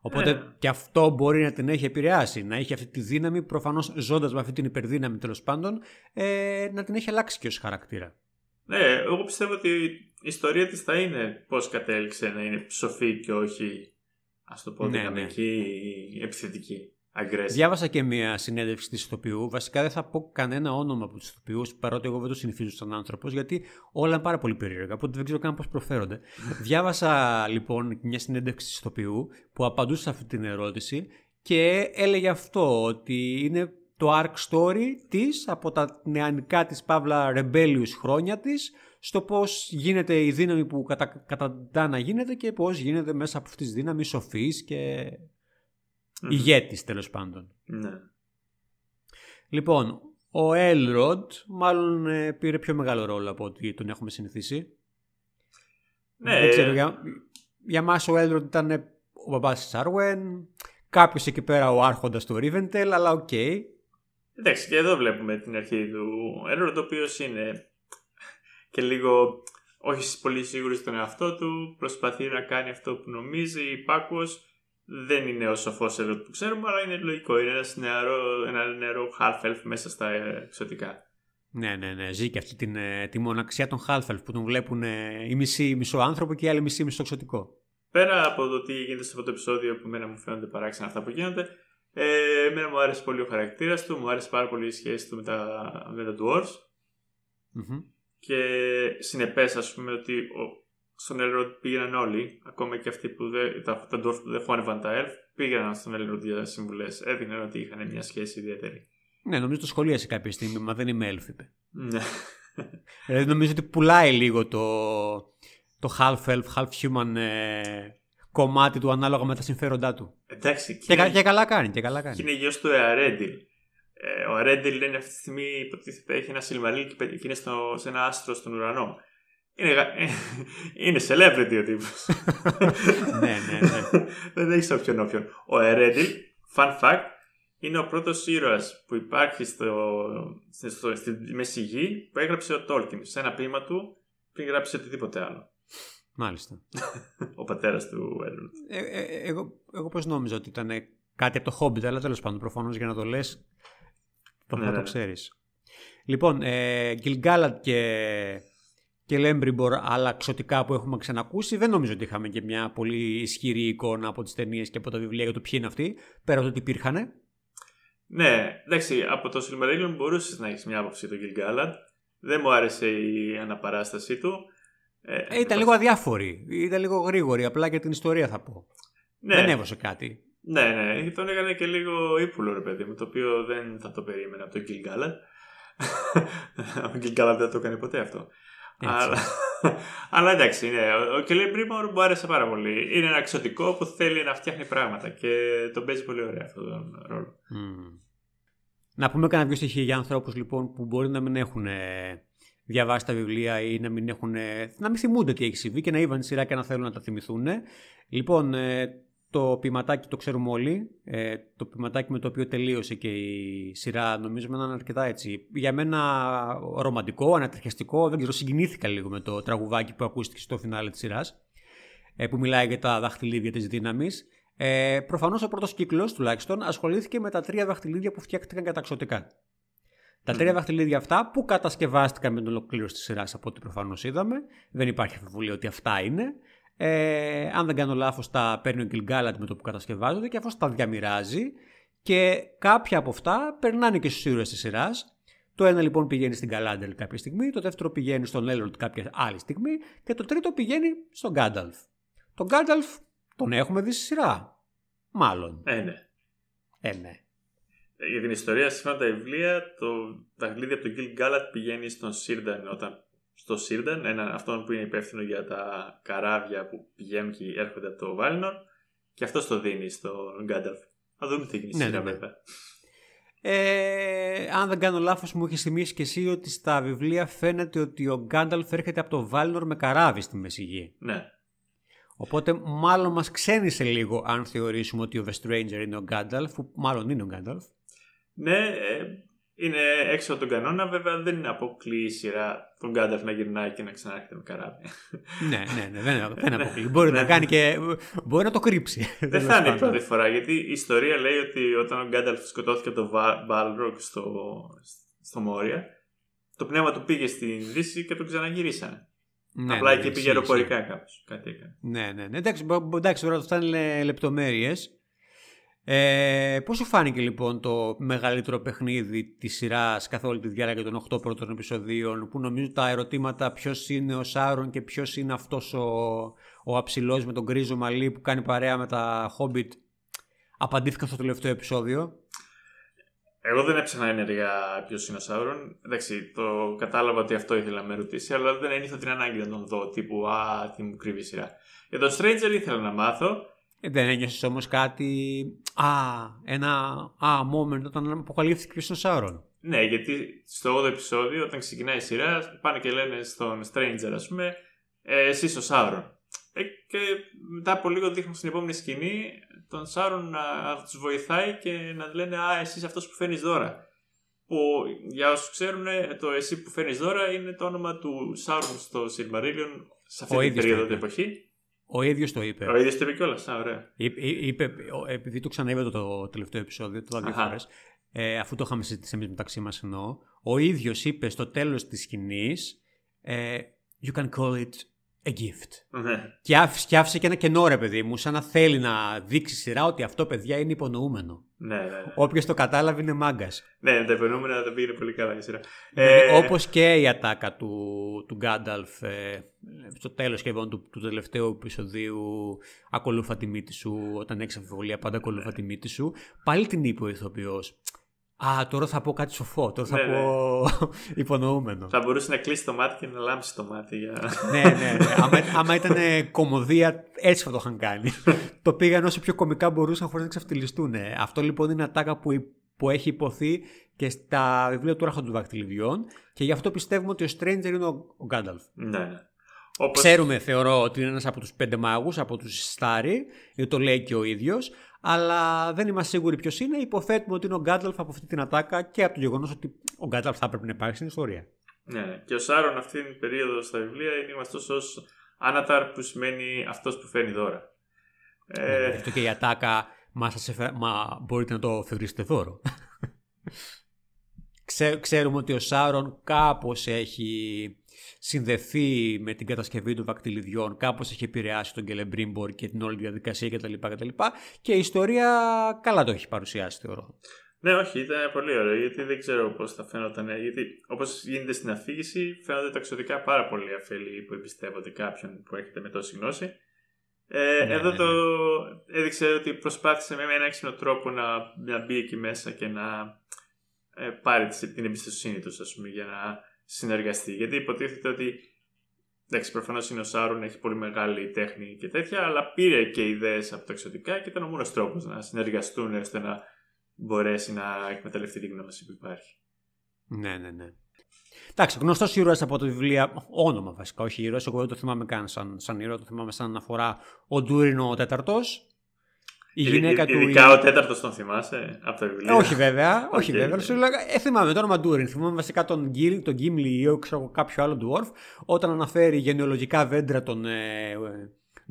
Οπότε Ναι. και αυτό μπορεί να την έχει επηρεάσει. Να έχει αυτή τη δύναμη, προφανώς ζώντας με αυτή την υπερδύναμη τέλος πάντων, ε, να την έχει αλλάξει και ως χαρακτήρα. Ναι, εγώ πιστεύω ότι η ιστορία της θα είναι πώς κατέληξε να είναι σοφή και όχι, ας το πω, Ναι, δυναμική ή επιθετική. Aggressive. Διάβασα και μια συνέντευξη της ηθοποιού. Βασικά δεν θα πω κανένα όνομα από τους ηθοποιούς, παρότι εγώ δεν το συνηθίζω σαν άνθρωπος, γιατί όλα είναι πάρα πολύ περίεργα. Οπότε δεν ξέρω καν πώς προφέρονται. Διάβασα λοιπόν μια συνέντευξη της ηθοποιού που απαντούσε σε αυτή την ερώτηση και έλεγε αυτό, ότι είναι το arc story της από τα νεανικά της Παύλα Rebellious χρόνια της στο πώς γίνεται η δύναμη που κατα, καταντά να γίνεται και πώς γίνεται μέσα από αυτής της δύναμης σοφής και Μμμ. ηγέτης τέλος πάντων. Ναι. Λοιπόν, ο Elrond μάλλον ε, πήρε πιο μεγάλο ρόλο από ό,τι τον έχουμε συνηθίσει. Ναι, Δεν ξέρω, για, για μας ο Elrond ήταν ε, ο μπαμπάς της Arwen, κάποιος εκεί πέρα ο άρχοντας του Rivendell, αλλά οκ. Εντάξει, και εδώ βλέπουμε την αρχή του Έρορντ, ο οποίο είναι και λίγο όχι πολύ σίγουρο στον εαυτό του, προσπαθεί να κάνει αυτό που νομίζει, υπάκουος, δεν είναι ο σοφός Έρορντ που ξέρουμε, αλλά είναι λογικό. Είναι ένας νεαρό, ένα νεαρό half-elf μέσα στα ε, εξωτικά. Ναι, ναι, ναι. Ζει και αυτή την, ε, τη μοναξιά των Half-Elf που τον βλέπουν ε, η μισή μισό άνθρωπο και η άλλη μισή μισό εξωτικό. Πέρα από το τι γίνεται σε αυτό το επεισόδιο που εμένα μου φαίνονται παράξενα αυτά που γίνονται, ε, εμένα μου άρεσε πολύ ο χαρακτήρας του, μου άρεσε πάρα πολύ η σχέση του με τα, με τα dwarves. Μμμ. και συνεπές ας πούμε ότι ο, στον Elrond πήγαιναν όλοι, ακόμα και αυτοί που δεν, τα, τα dwarf που δεν χώνευαν τα elf, πήγαιναν στον Elrond για συμβουλές. Έδειχναν ότι είχαν μια σχέση ιδιαίτερη. Ναι, νομίζω το σχολίασε κάποια στιγμή, μα δεν είμαι elf, είπε. Ναι. Δηλαδή νομίζω ότι πουλάει λίγο το, το half-elf, half-human ε, κομμάτι του ανάλογα με τα συμφέροντά του. Εντάξει, Και, κα- είναι, και καλά κάνει, και καλά κάνει. και είναι γιος του Εαρέντιλ. Ε, ο Αρέντιλ είναι αυτή τη στιγμή υποτίθεται έχει ένα Σιλμαρίλ και, πε- και είναι στο, σε ένα άστρο στον ουρανό. Είναι, γα- είναι celebrity ο τύπος. ναι, ναι, ναι. Δεν έχει όποιον όποιον. Ο Ερέντιλ, fun fact, είναι ο πρώτος ήρωας που υπάρχει στο, στο, στο- στη μέση γη που έγραψε ο Τόλκιν σε ένα ποίημα του πριν γράψει οτιδήποτε άλλο. Μάλιστα. Ο πατέρας του Έρλοντ. Ε, ε, εγώ, εγώ πώς νόμιζα ότι ήταν κάτι από το Hobbit, αλλά τέλος πάντων προφανώς για να το λες το, Ναι, θα ναι, το ναι. ξέρεις. Λοιπόν, ε, Gilgalad και, και Λέμπριμπορ, αλλά ξωτικά που έχουμε ξανακούσει, δεν νομίζω ότι είχαμε και μια πολύ ισχυρή εικόνα από τις ταινίες και από τα βιβλία για το ποιοι είναι αυτοί, πέρα από το ότι υπήρχαν. Ναι, εντάξει, από το Silmarillion μπορούσες να έχεις μια άποψη του Gilgalad. Δεν μου άρεσε η αναπαράστασή του. Ε, Ε, ήταν λίγο αδιάφορη, ήταν λίγο γρήγορη, απλά για την ιστορία θα πω. ναι, Δεν έβωσε κάτι. Ναι, ναι, τον έκανε και λίγο ύπουλο ρε παιδί μου, το οποίο δεν θα το περίμενα από τον Gilgalad. ο Gilgalad δεν το έκανε ποτέ αυτό. Έτσι. Αλλά, αλλά εντάξει, ναι, ο Κελέ Μπρίμορ μου άρεσε πάρα πολύ. Είναι ένα εξωτικό που θέλει να φτιάχνει πράγματα και τον παίζει πολύ ωραία αυτόν τον ρόλο. Μμμ. Να πούμε κανένα δυο στοιχεία για ανθρώπους λοιπόν που μπορεί να μην έχουν ε, διαβάσει τα βιβλία ή να μην, έχουν, ε, να μην θυμούνται τι έχει συμβεί και να είδαν τη σειρά και να θέλουν να τα θυμηθούν. Λοιπόν, ε, το ποιηματάκι το ξέρουμε όλοι. Ε, το ποιηματάκι με το οποίο τελείωσε και η σειρά νομίζω ήταν αρκετά έτσι. Για μένα ρομαντικό, ανατριχιαστικό. Δεν ξέρω, συγκινήθηκα λίγο με το τραγουδάκι που ακούστηκε στο φινάλε της σειράς ε, που μιλάει για τα δαχτυλίδια της δύναμης. Ε, Προφανώς ο πρώτος κύκλος τουλάχιστον ασχολήθηκε με τα τρία δαχτυλίδια που φτιάχτηκαν καταξωτικά. Τα τρία δαχτυλίδια αυτά που κατασκευάστηκαν με την ολοκλήρωση της σειράς από ό,τι προφανώς είδαμε. Δεν υπάρχει αμφιβολία ότι αυτά είναι. Ε, αν δεν κάνω λάθος τα παίρνει ο Γκυλγκάλαντ με το που κατασκευάζονται και αυτός τα διαμοιράζει και κάποια από αυτά περνάνε και στους ήρωες της σειράς. Το ένα λοιπόν πηγαίνει στην Καλάντελ κάποια στιγμή, το δεύτερο πηγαίνει στον Έλλοντ κάποια άλλη στιγμή και το τρίτο πηγαίνει στον Γκάνταλφ. Τον Γκάνταλφ τον έχουμε δει στη σειρά. Μάλλον. Ε, ναι. Ε, ναι. Ε, Για την ιστορία, σύμφωνα με τα βιβλία, το δαχτυλίδι από τον Γκίλ Γκάλατ πηγαίνει στον Σίρνταν όταν στο Σίρνταν, ένα, αυτόν που είναι υπεύθυνο για τα καράβια που πηγαίνουν και έρχονται από το Βάλινορ και αυτό το δίνει στον Γκάνταλφ. Θα δούμε τι γίνει στη Ναι, σειρά ναι, ναι. βέβαια. Ε, αν δεν κάνω λάθος μου έχει θυμίσει και εσύ ότι στα βιβλία φαίνεται ότι ο Γκάνταλφ έρχεται από το Βάλινορ με καράβι στη Μεσηγή. Ναι. Οπότε μάλλον μας ξένησε λίγο αν θεωρήσουμε ότι ο The Stranger είναι ο Γκάνταλφ, που μάλλον είναι ο Γκάνταλφ. Ναι, ε, είναι έξω από τον κανόνα, βέβαια δεν αποκλείει η σειρά τον Γκάνταλφ να γυρνάει και να ξανάρχεται με καράβια. ναι, ναι, ναι, δεν, δεν αποκλείει. Μπορεί να κάνει και. Μπορεί να το κρύψει. δεν Τέλος θα είναι η πάντων. πρώτη φορά, γιατί η ιστορία λέει ότι όταν ο Γκάνταλφ σκοτώθηκε από το Balrog στο, στο Μόρια, το πνεύμα του πήγε στην Δύση και τον ξαναγυρίσανε. Ναι, Απλά ναι, εκεί ναι, πήγε ισχύει, αεροπορικά κάπως. Κάτι έκανε. Ναι, ναι, ναι. Εντάξει, μπο- μπο- εντάξει τώρα αυτά είναι λεπτομέρειες. Ε, πώς σου φάνηκε λοιπόν το μεγαλύτερο παιχνίδι της σειράς καθ' όλη τη διάρκεια των 8 πρώτων επεισοδίων που νομίζω τα ερωτήματα ποιος είναι ο Σάρον και ποιος είναι αυτός ο, ο αψηλός με τον γκρίζο μαλλί που κάνει παρέα με τα Hobbit απαντήθηκαν στο τελευταίο επεισόδιο; Εγώ δεν έψανα ενεργά ποιος είναι ο Σάουρον. Εντάξει, το κατάλαβα ότι αυτό ήθελα να με ρωτήσει, αλλά δεν ένιωθα την ανάγκη να τον δω. Τύπου, Α, τι μου κρύβει η σειρά. Για τον Stranger ήθελα να μάθω. Ε, δεν ένιωσες όμως κάτι... Α, ένα α, moment όταν αποκαλύφθηκε ποιος είναι ο Σάρον. Ναι, γιατί στο 8ο επεισόδιο, όταν ξεκινάει η σειρά, πάνε και λένε στον Stranger, ας πούμε, ε, εσύ είσαι ο Σάουρον. Ε, και μετά από λίγο δείχνουν στην επόμενη σκηνή τον Σάουρον να τους βοηθάει και να λένε Α, εσύ είσαι αυτός που φέρνεις δώρα. Που για όσους ξέρουν, το εσύ που φέρνεις δώρα είναι το όνομα του Σάουρον στο Silmarillion σε αυτή Ο την ίδιος το περίοδο είπε. την εποχή. Ο ίδιος το είπε. Ο ίδιος το είπε κιόλας. Α, ωραία. Είπε, είπε, ο- επειδή το ξαναείπε το, το τελευταίο επεισόδιο, το είδα δύο Αχα. φορές, ε, αφού το είχαμε συζητήσει εμείς μεταξύ μας εννοώ, ο ίδιος είπε στο τέλος της σκηνής ε, You can call it a gift. Ναι. Και άφησε, και άφησε και ένα κενό ρε παιδί μου, σαν να θέλει να δείξει σειρά ότι αυτό παιδιά είναι υπονοούμενο. Ναι, ναι. Όποιος το κατάλαβε είναι μάγκας. Ναι, τα υπονοούμενα τα πήγαινε πολύ καλά η σειρά. Ε, Ε, Όπως και η ατάκα του, του Γκάνταλφ ε, στο τέλος σχεδόν του, του τελευταίου επεισοδίου Ακολούθα τη μύτη σου, όταν έχει αμφιβολία, πάντα ακολούθα τη μύτη σου. Πάλι την είπε ο ηθοποιός. Α, τώρα θα πω κάτι σοφό. Τώρα θα Ναι, ναι. πω υπονοούμενο. Θα μπορούσε να κλείσει το μάτι και να λάμψει το μάτι. Για... ναι, ναι, ναι. Άμα, άμα ήταν κομμωδία, έτσι θα το είχαν κάνει. το πήγαν όσο πιο κομικά μπορούσαν χωρίς να ξαφτυλιστούν. Αυτό λοιπόν είναι ατάκα που, υ- που έχει υποθεί και στα βιβλία του Άρχοντου Δακτυλιδιών και γι' αυτό πιστεύουμε ότι ο Stranger είναι ο, ο Γκάνταλφ. ναι, ναι. Όπως... Ξέρουμε, θεωρώ, ότι είναι ένας από τους πέντε μάγους, από τους Στάρι, γιατί το λέει και ο ίδιος, αλλά δεν είμαστε σίγουροι ποιος είναι. Υποθέτουμε ότι είναι ο Γκάνταλφ από αυτή την ατάκα και από το γεγονός ότι ο Γκάνταλφ θα έπρεπε να υπάρχει στην ιστορία. Ναι, ναι. Και ο Σάρον αυτή την περίοδο στα βιβλία είναι γνωστό ως Άναταρ που σημαίνει αυτός που φέρνει δώρα. Ε, Γι' αυτό και η ατάκα μα, σας έφερα- μα μπορείτε να το θεωρήσετε δώρο. Ξέ- ξέρουμε ότι ο Σάρον κάπως έχει συνδεθεί με την κατασκευή των δακτυλιδιών, κάπως έχει επηρεάσει τον Κελεμπρίμπορ και την όλη διαδικασία κτλ. κτλ. Και η ιστορία καλά το έχει παρουσιάσει θεωρώ. ναι, όχι, ήταν πολύ ωραίο γιατί δεν ξέρω πώς θα φαίνονταν. Γιατί όπως γίνεται στην αφήγηση, φαίνονται ταξιδιωτικά πάρα πολύ αφέλη που εμπιστεύονται κάποιον που έχετε με τόση γνώση. Ε, Ναι, εδώ ναι, το έδειξε ότι προσπάθησε με ένα έξυπνο τρόπο να, να μπει εκεί μέσα και να ε, πάρει τις- την εμπιστοσύνη τους, ας πούμε, για να συνεργαστεί. Γιατί υποτίθεται ότι Εντάξει, προφανώς είναι ο Σάρων, έχει πολύ μεγάλη τέχνη και τέτοια, αλλά πήρε και ιδέες από τα εξωτικά και ήταν ο μόνος τρόπος να συνεργαστούν ώστε να μπορέσει να εκμεταλλευτεί τη γνώση που υπάρχει. Ναι, ναι, ναι. Εντάξει, γνωστός ήρωας από τα βιβλία, όνομα βασικά, όχι ήρωας. Εγώ δεν το θυμάμαι καν σαν, σαν ήρωα, το θυμάμαι σαν αναφορά. Ο Ντούριν ο τέταρτος. Η γυναίκα Ει- του. Ειδικά η- ο τέταρτος τον θυμάσαι από τα βιβλία; Ε, όχι βέβαια, όχι Οκ, βέβαια. ναι. Σου λέω, ε, θυμάμαι το όνομα Ντούριν. Θυμάμαι βασικά τον, Γκίλ, τον Γκίμλι ή ξέρω, κάποιο άλλο Dwarf. Όταν αναφέρει γενεαλογικά δέντρα των ε, ε,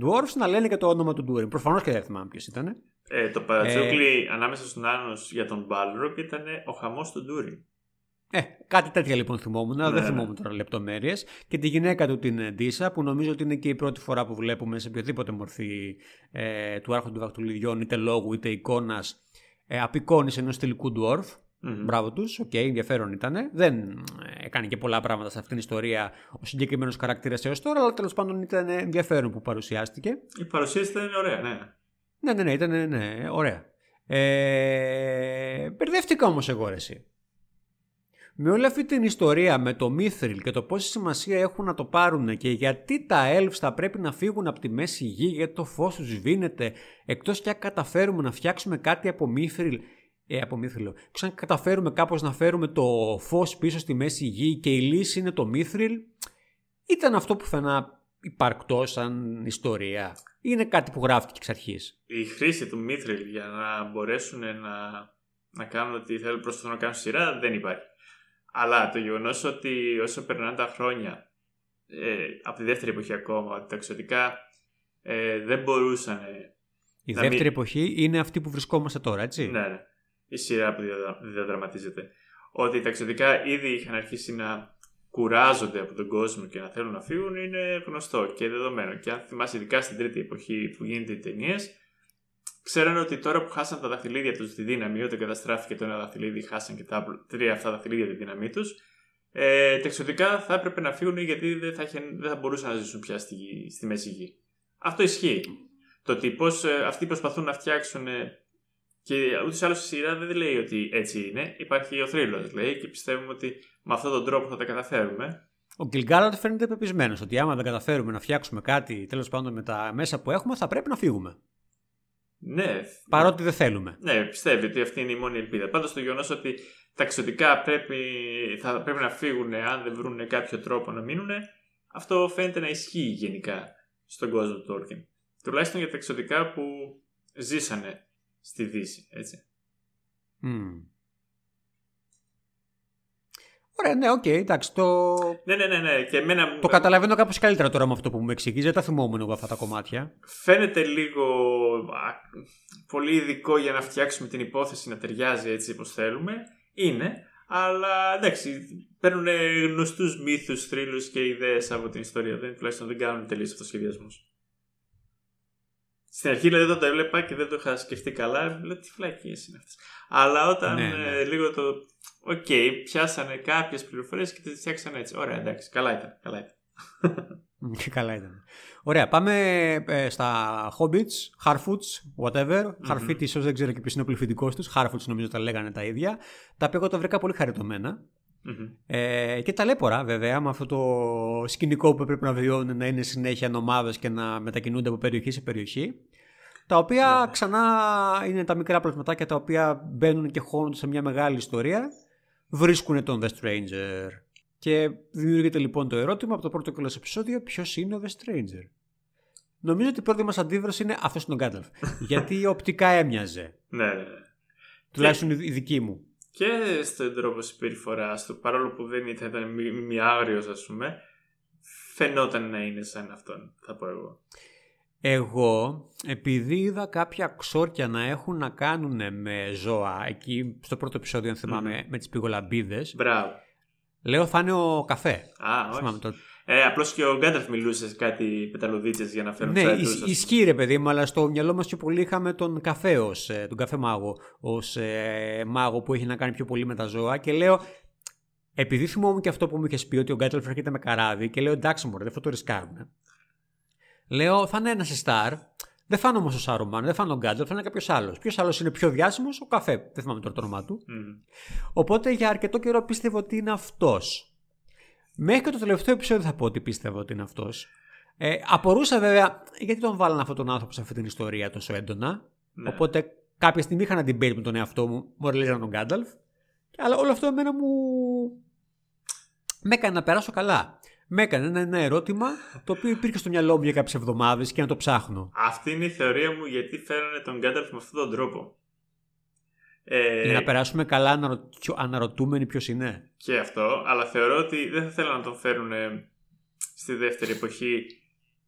Dwarfs να λένε και το όνομα του Ντούριν. Προφανώς και δεν θυμάμαι ποιος ήταν. Ε, το παρατσούκλι ανάμεσα στους νάνους για τον Balrog ήταν ο χαμός του Ντούριν. Ε, Κάτι τέτοια λοιπόν θυμόμουν, αλλά Ναι, δεν ναι. θυμόμουν τώρα λεπτομέρειες. Και τη γυναίκα του την Ντίσα, που νομίζω ότι είναι και η πρώτη φορά που βλέπουμε σε οποιοδήποτε μορφή ε, του Άρχοντα Δακτυλιδιών, είτε λόγου είτε εικόνας, ε, απεικόνιση ενός θηλυκού dwarf. Μμμ. Μπράβο τους, οκ, ενδιαφέρον ήταν. Δεν ε, έκανε και πολλά πράγματα σε αυτήν την ιστορία ο συγκεκριμένος χαρακτήρας έως τώρα, αλλά τέλος πάντων ήταν ενδιαφέρον που παρουσιάστηκε. Η παρουσίαση ήταν ωραία, ναι. Ναι, ναι, ναι, ήταν ναι, ναι, ωραία. Ε, μπερδεύτηκα όμως εγώ ρε, εσύ. Με όλη αυτή την ιστορία με το Μίθριλ και το πόση σημασία έχουν να το πάρουν και γιατί τα elves θα πρέπει να φύγουν από τη μέση γη γιατί το φως τους σβήνεται εκτός και αν καταφέρουμε να φτιάξουμε κάτι από Μίθριλ ε, από Μίθριλο. Εκτός αν καταφέρουμε κάπως να φέρουμε το φως πίσω στη μέση γη και η λύση είναι το Μίθριλ ήταν αυτό που φαινά υπαρκτό σαν ιστορία. Είναι κάτι που γράφτηκε εξ αρχής. Η χρήση του Μίτριλ για να μπορέσουν να, να κάνουν ό,τι θέλουν προσπαθούν να κάνουν σειρά δεν υπάρχει. Αλλά το γεγονός ότι όσο περνάνε τα χρόνια ε, από τη δεύτερη εποχή ακόμα, ότι τα εξωτικά ε, δεν μπορούσαν. Η Να δεύτερη μην- εποχή είναι αυτή που βρισκόμαστε τώρα, έτσι; Ναι, ναι. Η σειρά που διαδρα- διαδραματίζεται. Ότι τα εξωτικά ήδη είχαν αρχίσει να κουράζονται από τον κόσμο και να θέλουν να φύγουν είναι γνωστό και δεδομένο. Και αν θυμάσαι, ειδικά στην τρίτη εποχή που γίνεται οι ταινίες, ξέρανε ότι τώρα που χάσαν τα δαχτυλίδια τους τη δύναμη, όταν καταστράφηκε το ένα δαχτυλίδι, χάσαν και τα τρία αυτά δαχτυλίδια τη δύναμή τους. Ε, τα εξωτικά θα έπρεπε να φύγουν γιατί δεν θα, είχαν- δεν θα μπορούσαν να ζήσουν πια στη, γη- στη μέση γη. Αυτό ισχύει. Το ότι πώς αυτοί προσπαθούν να φτιάξουν. ε, και ούτως ή άλλως η σειρά δεν λέει ότι έτσι είναι. Υπάρχει ο θρύλος, λέει, και πιστεύουμε ότι με αυτόν τον τρόπο θα τα καταφέρουμε. Ο Γκυλγκάλατ φαίνεται πεπισμένος ότι άμα δεν καταφέρουμε να φτιάξουμε κάτι τέλος πάντων με τα μέσα που έχουμε, θα πρέπει να φύγουμε. Ναι, Παρότι δεν θέλουμε. Ναι, πιστεύει ότι αυτή είναι η μόνη ελπίδα. Πάντως το γεγονός ότι τα εξωτικά πρέπει, θα πρέπει να φύγουν αν δεν βρουν κάποιο τρόπο να μείνουν, αυτό φαίνεται να ισχύει γενικά στον κόσμο του Tolkien. Τουλάχιστον για τα εξωτικά που ζήσανε στη Δύση, έτσι. Μμμ. Ωραία, ναι, οκ, εντάξει. Το, Ναι, ναι, ναι, ναι. Και εμένα το καταλαβαίνω κάπως καλύτερα τώρα με αυτό που μου εξηγείς. Δεν τα θυμόμουν εγώ αυτά τα κομμάτια. φαίνεται λίγο α, πολύ ειδικό για να φτιάξουμε την υπόθεση να ταιριάζει έτσι όπως θέλουμε. Είναι, αλλά εντάξει, παίρνουν γνωστούς μύθους, θρύλους και ιδέες από την ιστορία. Δεν, τουλάχιστον δεν κάνουν τελείως αυτοσχεδιασμούς. Στην αρχή δηλαδή όταν το έβλεπα και δεν το είχα σκεφτεί καλά, λέω τι βλακείες είναι αυτές. Αλλά όταν Ναι, ναι. ε, λίγο το... Οκ, πιάσανε κάποιες πληροφορίες και τις φτιάξανε έτσι. Ωραία, εντάξει, καλά ήταν. Καλά ήταν. Μμ, Και καλά ήταν. Ωραία, πάμε ε, στα Hobbits, Harfoots, whatever. Harfoot ίσως δεν ξέρω και ποιος είναι ο πληθυντικός τους. Harfoots νομίζω τα λέγανε τα ίδια. Τα οποία εγώ τα βρήκα πολύ χαριτωμένα. Μμμ. Ε, και ταλέπορα βέβαια με αυτό το σκηνικό που πρέπει να βιώνουν να είναι συνέχεια νομάδες και να μετακινούνται από περιοχή σε περιοχή. Τα οποία ξανά είναι τα μικρά πλασματάκια τα οποία μπαίνουν και χώνονται σε μια μεγάλη ιστορία. Βρίσκουν τον The Stranger. Και δημιουργείται λοιπόν το ερώτημα από το πρώτο κιόλας επεισόδιο ποιος είναι ο The Stranger; Νομίζω ότι η πρώτη μας αντίδραση είναι αυτός είναι ο Γκάνταλφ. γιατί οπτικά έμοιαζε. Ναι, ναι, ναι. Τουλάχιστον η η δική μου. και στον τρόπο συμπεριφοράς του, παρόλο που δεν ήταν, ήταν μη, μη άγριος, ας πούμε, φαινόταν να είναι σαν αυτόν, θα πω εγώ. Εγώ, επειδή είδα κάποια ξόρκια να έχουν να κάνουν με ζώα, εκεί στο πρώτο επεισόδιο, αν θυμάμαι, με τις πυγολαμπίδες, Μπράβο. Λέω θα είναι ο καφέ. Α, όχι. Θυμάμαι το... Ε, απλώς και ο Γκάνταλφ μιλούσε σε κάτι πεταλουδίτσες για να φέρουν Ναι, τους ισ- έτους, ας πούμε. ισχύει ρε παιδί μου, αλλά στο μυαλό μας πιο πολύ είχαμε τον καφέ ως, ε, τον καφέ μάγο, ως ε, μάγο που έχει να κάνει πιο πολύ με τα ζώα και λέω, επειδή θυμόμουν και αυτό που μου είχες πει ότι ο Γκάτλεφ έρχεται με καράβι και λέω εντάξει μωρέ, δεν θα το ρισκάρουμε. Λέω θα είναι ένας στάρ, δεν θα είναι όμως ο Σάρουμαν, δεν θα είναι ο Γκάτλεφ, θα είναι κάποιος άλλος. Ποιος άλλος είναι πιο διάσημος, ο καφέ. Δεν θυμάμαι τώρα το όνομά του. Μμμ. Οπότε για αρκετό καιρό πίστευα ότι είναι αυτός. Μέχρι και το τελευταίο επεισόδιο θα πω ότι πίστευα ότι είναι αυτός. Ε, απορούσα βέβαια γιατί τον βάλανε αυτόν τον άνθρωπο σε αυτή την ιστορία τόσο έντονα. Ναι. Οπότε κάποια στιγμή είχα ένα debate με τον εαυτό μου, μπορεί να τον Γκάνταλφ. Αλλά όλο αυτό εμένα μου. με έκανε να περάσω καλά. Με έκανε ένα, ένα ερώτημα το οποίο υπήρχε στο μυαλό μου για κάποιες εβδομάδες και να το ψάχνω. Αυτή είναι η θεωρία μου γιατί φέρανε τον Γκάνταλφ με αυτόν τον τρόπο. Ε, Για να περάσουμε καλά αναρωτιου- αναρωτούμενοι ποιος είναι. Και αυτό, αλλά θεωρώ ότι δεν θα θέλανε να τον φέρουν στη δεύτερη εποχή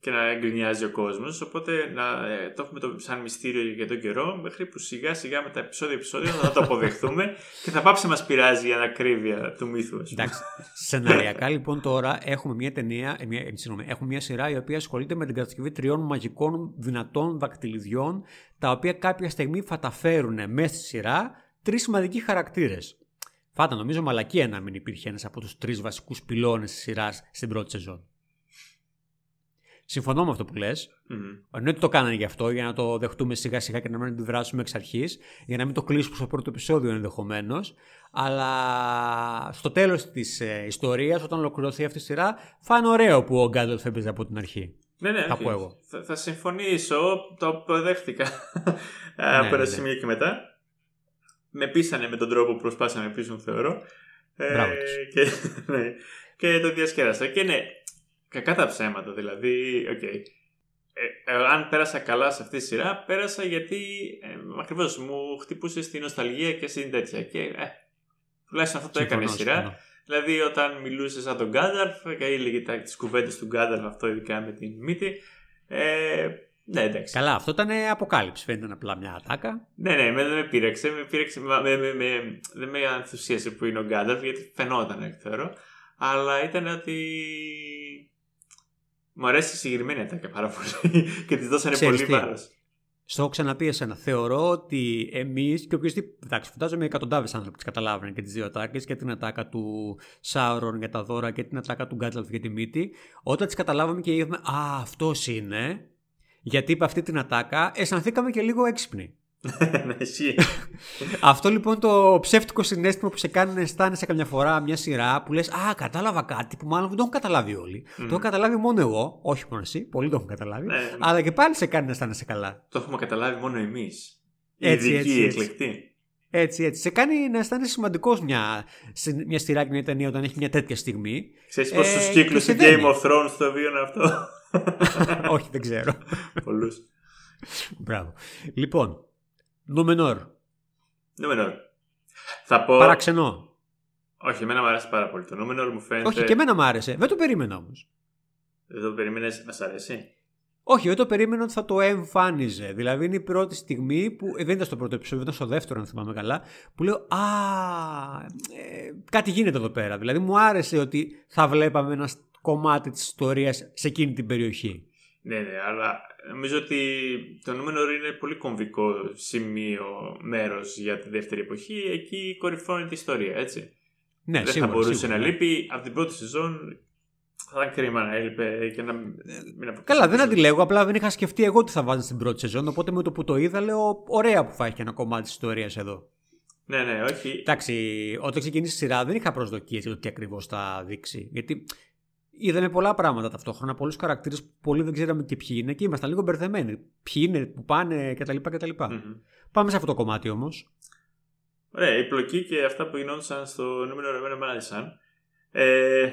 και να γκρινιάζει ο κόσμος. Οπότε να, ε, το έχουμε το, σαν μυστήριο για τον καιρό, μέχρι που σιγά σιγά με τα επεισόδια-επεισόδια θα το αποδεχθούμε και θα πάψει να μας πειράζει η ανακρίβεια του μύθους. ας πούμε. Εντάξει. Σεναριακά λοιπόν τώρα έχουμε μια ταινία, ε, μια, ε, συγγνώμη, έχουμε μια σειρά η οποία ασχολείται με την κατασκευή τριών μαγικών δυνατών δακτυλιδιών, τα οποία κάποια στιγμή θα τα φέρουν μέσα στη σειρά τρεις σημαντικοί χαρακτήρες. Φάτα νομίζω μαλακία να μην υπήρχε ένας από τους τρεις βασικούς πυλώνες της σειράς στην πρώτη σεζόν. Συμφωνώ με αυτό που λες. Μμμ. Εννοείται το κάνανε γι' αυτό, για να το δεχτούμε σιγά σιγά και να μην αντιδράσουμε εξ αρχής, για να μην το κλείσουμε στο πρώτο επεισόδιο ενδεχομένως. Αλλά στο τέλος της ε, ιστορίας, όταν ολοκληρωθεί αυτή η σειρά, θα είναι ωραίο που ο Γκάνταλφ έπαιζε από την αρχή. Ναι, ναι, Θα όχι. πω εγώ. Θα, θα συμφωνήσω, το αποδέχτηκα Ναι, από ένα ναι. σημείο και μετά. Με πείσανε με τον τρόπο που προσπάθησαν να με πείσουν, θεωρώ. Ε, Μπράβο τους. και, ναι, και το διασκέδασα. Και ναι, κακά τα ψέματα, δηλαδή, οκ. Ε, ε, αν πέρασα καλά σε αυτή τη σειρά, πέρασα γιατί ε, ακριβώς μου χτυπούσε στην νοσταλγία και στην τέτοια. Και ε, τουλάχιστον αυτό το έκανε η Συμφωνώ, σειρά. συμφωνώ. Δηλαδή, όταν μιλούσε σαν τον Γκάνταλφ και έλεγε τις κουβέντες του Γκάνταλφ, αυτό ειδικά με την μύτη. Ε, ναι, εντάξει. Καλά, αυτό ήταν αποκάλυψη. Δεν ήταν απλά μια ατάκα. Ναι, ναι, με, δεν με πείραξε. Με πείραξε με, με, με, με- δεν με ενθουσίασε που είναι ο Γκάνταλφ, γιατί φαινόταν, θεωρώ. Αλλά ήταν ότι. Μου αρέσει η συγκεκριμένη ατάκα πάρα πολύ και της δώσανε Ξέρεις πολύ τι; βάρος. Στο έχω ξαναπεί εσένα. Θεωρώ ότι εμείς και οποιοδήποτε. Εντάξει, φαντάζομαι εκατοντάδες άνθρωποι τις καταλάβαιναν και τις δύο ατάκες και την ατάκα του Σάουρον για τα δώρα και την ατάκα του Γκάτλαφ για τη μύτη. Όταν τις καταλάβαμε και είδαμε, Α, αυτός είναι. Γιατί είπε αυτή την ατάκα, αισθανθήκαμε και λίγο έξυπνοι. ναι, ισχύει. Αυτό λοιπόν το ψεύτικο συνέστημα που σε κάνει να αισθάνεσαι καμιά φορά μια σειρά που λες: Α, κατάλαβα κάτι που μάλλον δεν το έχουν καταλάβει όλοι. Το έχω καταλάβει μόνο εγώ, όχι μόνο εσύ, πολλοί το έχουν καταλάβει. Ναι. Αλλά και πάλι σε κάνει να αισθάνεσαι καλά. Το έχουμε καταλάβει μόνο εμείς. Οι Έτσι, ειδικοί, έτσι, οι έτσι. εκλεκτοί. Έτσι, έτσι. Σε κάνει να αισθάνεσαι σημαντικός μια, σε μια σειρά και μια ταινία όταν έχει μια τέτοια στιγμή. Ξέρεις πόσους Ε, κύκλους και του σε δένει. Game of Thrones το βίωνε αυτό; όχι, δεν ξέρω. Πολλούς. Μπράβο. Λοιπόν, Νούμενορ. Νούμενορ. Θα πω. Παραξενό. Όχι, εμένα μου αρέσει πάρα πολύ. Το νούμενορ μου φαίνεται. Όχι, και εμένα μ' άρεσε. Δεν το περίμενα όμως. Δεν το περίμενες να σ' αρέσει; Όχι, δεν το περίμενα ότι θα το εμφάνιζε. Δηλαδή είναι η πρώτη στιγμή που. ε, δεν ήταν στο πρώτο επεισόδιο, ήταν στο δεύτερο, αν θυμάμαι καλά. Που λέω Α, ε, κάτι γίνεται εδώ πέρα. Δηλαδή μου άρεσε ότι θα βλέπαμε ένα κομμάτι της ιστορίας σε εκείνη την περιοχή. Ναι, ναι, αλλά νομίζω ότι το νούμερο είναι πολύ κομβικό σημείο μέρος για τη δεύτερη εποχή. Εκεί κορυφώνεται η ιστορία, έτσι. Ναι, δεν σίγουρα, θα μπορούσε σίγουρα, να ναι. λείπει από την πρώτη σεζόν. Θα ήταν κρίμα να έλειπε και να μην αποκτήσει Καλά, δεν επεισόδιο. αντιλέγω. Απλά δεν είχα σκεφτεί εγώ τι θα βάζω στην πρώτη σεζόν. Οπότε με το που το είδα, λέω: Ωραία που θα έχει ένα κομμάτι της ιστορίας εδώ. Ναι, ναι, όχι. Εντάξει, όταν ξεκίνησε η σειρά δεν είχα προσδοκίες για το τι ακριβώς θα δείξει. Γιατί είδαμε πολλά πράγματα ταυτόχρονα, πολλούς χαρακτήρες που πολλοί δεν ξέραμε και ποιοι είναι και ήμασταν λίγο μπερδεμένοι. Ποιοι είναι, που πάνε κτλ. κτλ. Μμμ. Πάμε σε αυτό το κομμάτι όμως. Ωραία, η πλοκή και αυτά που γινόντουσαν στο νούμερο εμένα με άρεσαν. Ε,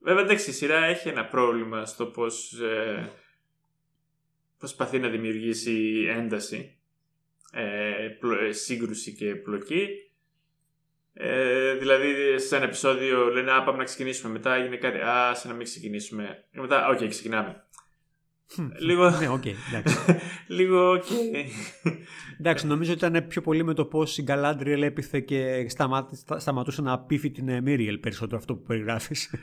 βέβαια, εντάξει, η σειρά έχει ένα πρόβλημα στο πώς ε, προσπαθεί να δημιουργήσει ένταση, ε, πλο- ε, σύγκρουση και πλοκή. Ε, δηλαδή, σε ένα επεισόδιο λένε «Α, πάμε να ξεκινήσουμε». Μετά έγινε κάτι «Α, σε να μην ξεκινήσουμε». Και μετά «Οκ, ξεκινάμε». Λίγο... ναι, οκ, εντάξει. Λίγο και... εντάξει, νομίζω ότι ήταν πιο πολύ με το πώς η Γκαλάντριελ έπειθε και σταμάτη- στα- σταματούσε να πείθει την ε, Μίριελ περισσότερο αυτό που περιγράφεις.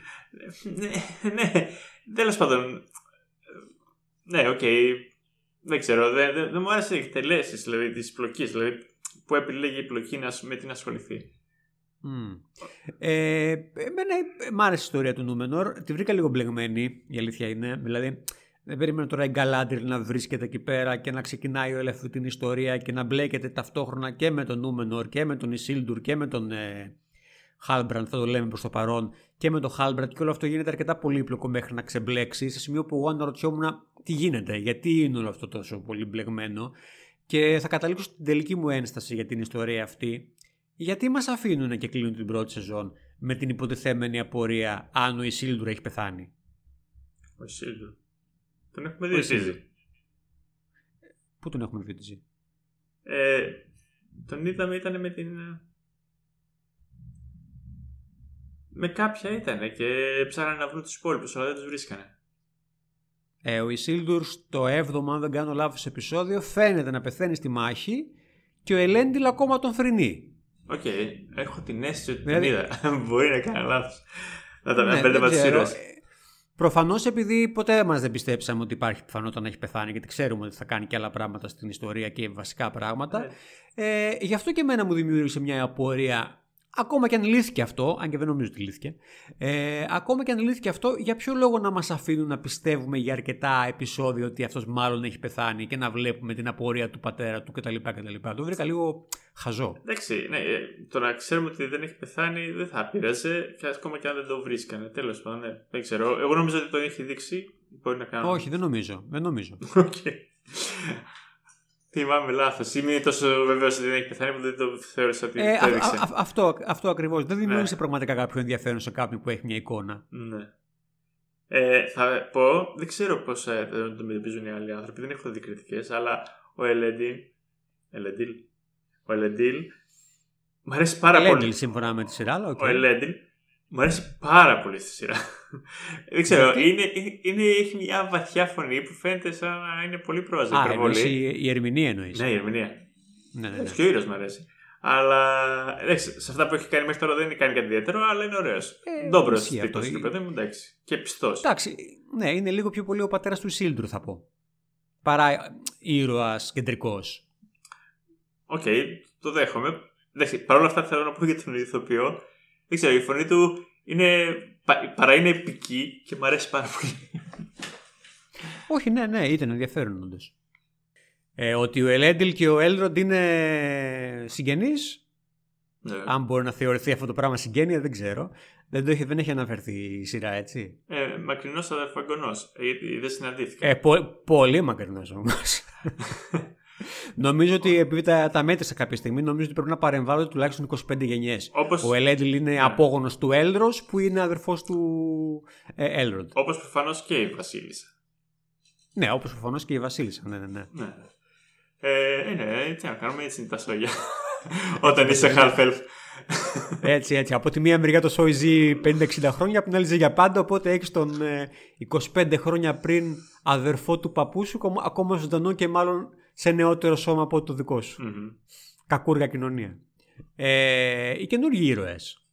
ναι, ναι. Τέλος πάντων. Ναι, οκ. Δεν ξέρω. Δεν, δεν, δεν μου άρεσε οι εκτελέσεις δηλαδή, τη πλοκή. Δηλαδή, που επιλέγει η πλοκή να, ασ- με την ασχοληθεί. Μμ. Ε, εμένα ε, μ' άρεσε η ιστορία του Νούμενορ. Τη βρήκα λίγο μπλεγμένη, η αλήθεια είναι. Δηλαδή, δεν περίμενα τώρα η Γκαλάντριελ να βρίσκεται εκεί πέρα και να ξεκινάει όλη αυτή την ιστορία και να μπλέκεται ταυτόχρονα και με τον Νούμενορ και με τον Ισίλντουρ και με τον ε, Χάλμπραντ, θα το λέμε προς το παρόν, και με τον Χάλμπραντ και όλο αυτό γίνεται αρκετά πολύπλοκο μέχρι να ξεμπλέξει. Σε σημείο που εγώ αναρωτιόμουν τι γίνεται, γιατί είναι όλο αυτό τόσο πολύ μπλεγμένο. Και θα καταλήξω στην τελική μου ένσταση για την ιστορία αυτή. Γιατί μας αφήνουν και κλείνουν την πρώτη σεζόν με την υποτιθέμενη απορία αν ο Ισίλντουρ έχει πεθάνει. Ο Σίλντουρ. Τον έχουμε δει Ο εσύ. Isildur. Πού τον έχουμε δει τη Ε, τον είδαμε, ήταν με την. ε, Με κάποια ήταν και ψάχνανε να βρουν τους υπόλοιπους, αλλά δεν τους βρίσκανε. Ε, ο Ισίλντουρ στο 7ο, αν δεν κάνω λάθος επεισόδιο, φαίνεται να πεθαίνει στη μάχη και ο Ελέντιλ ακόμα τον θρηνεί. Οκ, έχω την αίσθηση ότι Δηλαδή- την είδα. Μπορεί να κάνω λάθος. Να τα Ναι, να μπέρδευα δεν τι ξέρω. ήρωες. Προφανώς επειδή ποτέ μας δεν πιστέψαμε ότι υπάρχει πιθανότητα να έχει πεθάνει, γιατί ξέρουμε ότι θα κάνει και άλλα πράγματα στην ιστορία και βασικά πράγματα. Ναι. Ε, γι' αυτό και εμένα μου δημιούργησε μια απορία. Ακόμα και αν λύθηκε αυτό, αν και δεν νομίζω ότι λύθηκε, ε, ακόμα και αν λύθηκε αυτό, για ποιο λόγο να μας αφήνουν να πιστεύουμε για αρκετά επεισόδια ότι αυτός μάλλον έχει πεθάνει και να βλέπουμε την απορία του πατέρα του κτλ. κτλ. Το βρήκα λίγο χαζό. Εντάξει, ναι, ε, το να ξέρουμε ότι δεν έχει πεθάνει δεν θα πειράζει και ακόμα και αν δεν το βρίσκανε. Τέλος πάντων, ναι, δεν ξέρω. Εγώ νομίζω ότι το έχει δείξει. Μπορεί να κάνω. Όχι, δεν νομίζω. Δεν νομίζω. Οκ. Θυμάμαι λάθος. Είμαι τόσο βέβαιος ότι δεν έχει πεθάνει που δεν το θεώρησα ότι Ε, το α- έδειξε. α- αυτό, αυτό ακριβώς. Δεν δημιούργησε Ναι. πραγματικά κάποιο ενδιαφέρον σε κάποιον που έχει μια εικόνα. Ναι. Ε, θα πω, δεν ξέρω πώς ε, το αντιμετωπίζουν οι άλλοι άνθρωποι, δεν έχω δει κριτικές, αλλά ο Ελεντήλ. Ελεντήλ. Ο Ελεντήλ. Μου αρέσει πάρα Ελέντιλ πολύ. σύμφωνα με τη σειρά, αλλά οκ. Ο Ελέντιλ. Μου αρέσει πάρα πολύ στη σειρά. Δεν ξέρω, Γιατί; είναι, είναι, έχει μια βαθιά φωνή που φαίνεται σαν να είναι πολύ πρόζα. Α, υπερβολή. εννοείς η, η ερμηνεία εννοείς. Ναι, η ερμηνεία. ναι, ναι, ναι. Εντάξει, και ο ήρωας μου αρέσει. Αλλά εντάξει, σε αυτά που έχει κάνει μέχρι τώρα δεν είναι κάνει κάτι ιδιαίτερο, αλλά είναι ωραίος. Ε, Ντόμπρος ισχύει τύπος αυτό. είναι παιδί μου, εντάξει. Και πιστός. Εντάξει, ναι, είναι λίγο πιο πολύ ο πατέρας του Ισίλντουρ, θα πω. Παρά ήρωας κεντρικός. Οκ, το δέχομαι. Εντάξει, παρ' όλα αυτά θέλω να πω για τον ηθοποιό. Δεν ξέρω, η φωνή του είναι, πα- παρά είναι επική και μου αρέσει πάρα πολύ. Όχι, ναι, ναι, ήταν ενδιαφέρον όντως. Ε, ότι ο Ελέντιλ και ο Έλροντ είναι συγγενείς. Ναι. Αν μπορεί να θεωρηθεί αυτό το πράγμα συγγένεια, δεν ξέρω. Δεν, το έχει, δεν έχει αναφερθεί η σειρά, έτσι. Ε, Μακρινός αδερφαγγονό. Γιατί δεν συναντήθηκαν. Ε, πο- πολύ μακρινός όμως. νομίζω ότι επειδή τα, τα μέτρησα κάποια στιγμή, νομίζω ότι πρέπει να παρεμβάλλονται τουλάχιστον 25 γενιές. Όπως- Ο Ελέντιλ είναι Ναι. απόγονος του Έλρος, που είναι αδερφός του ε, Έλροντ. Όπως προφανώς και η Βασίλισσα. Ναι, όπως προφανώς και η Βασίλισσα. Ναι, ναι, ναι. Ναι. Ε, ναι, τι να κάνουμε, έτσι είναι τα σόγια. Όταν είσαι half elf. Έτσι, έτσι. Από τη μία μεριά το σόι ζει 50-60 χρόνια, από την άλλη ζει για πάντα. Οπότε έχεις τον ε, 25 χρόνια πριν αδερφό του παππού σου, ακόμα- ακόμα ζωντανό και μάλλον σε νεότερο σώμα από το δικό σου. Μμμ. Κακούργια κοινωνία. Ε, οι καινούργιοι ήρωες.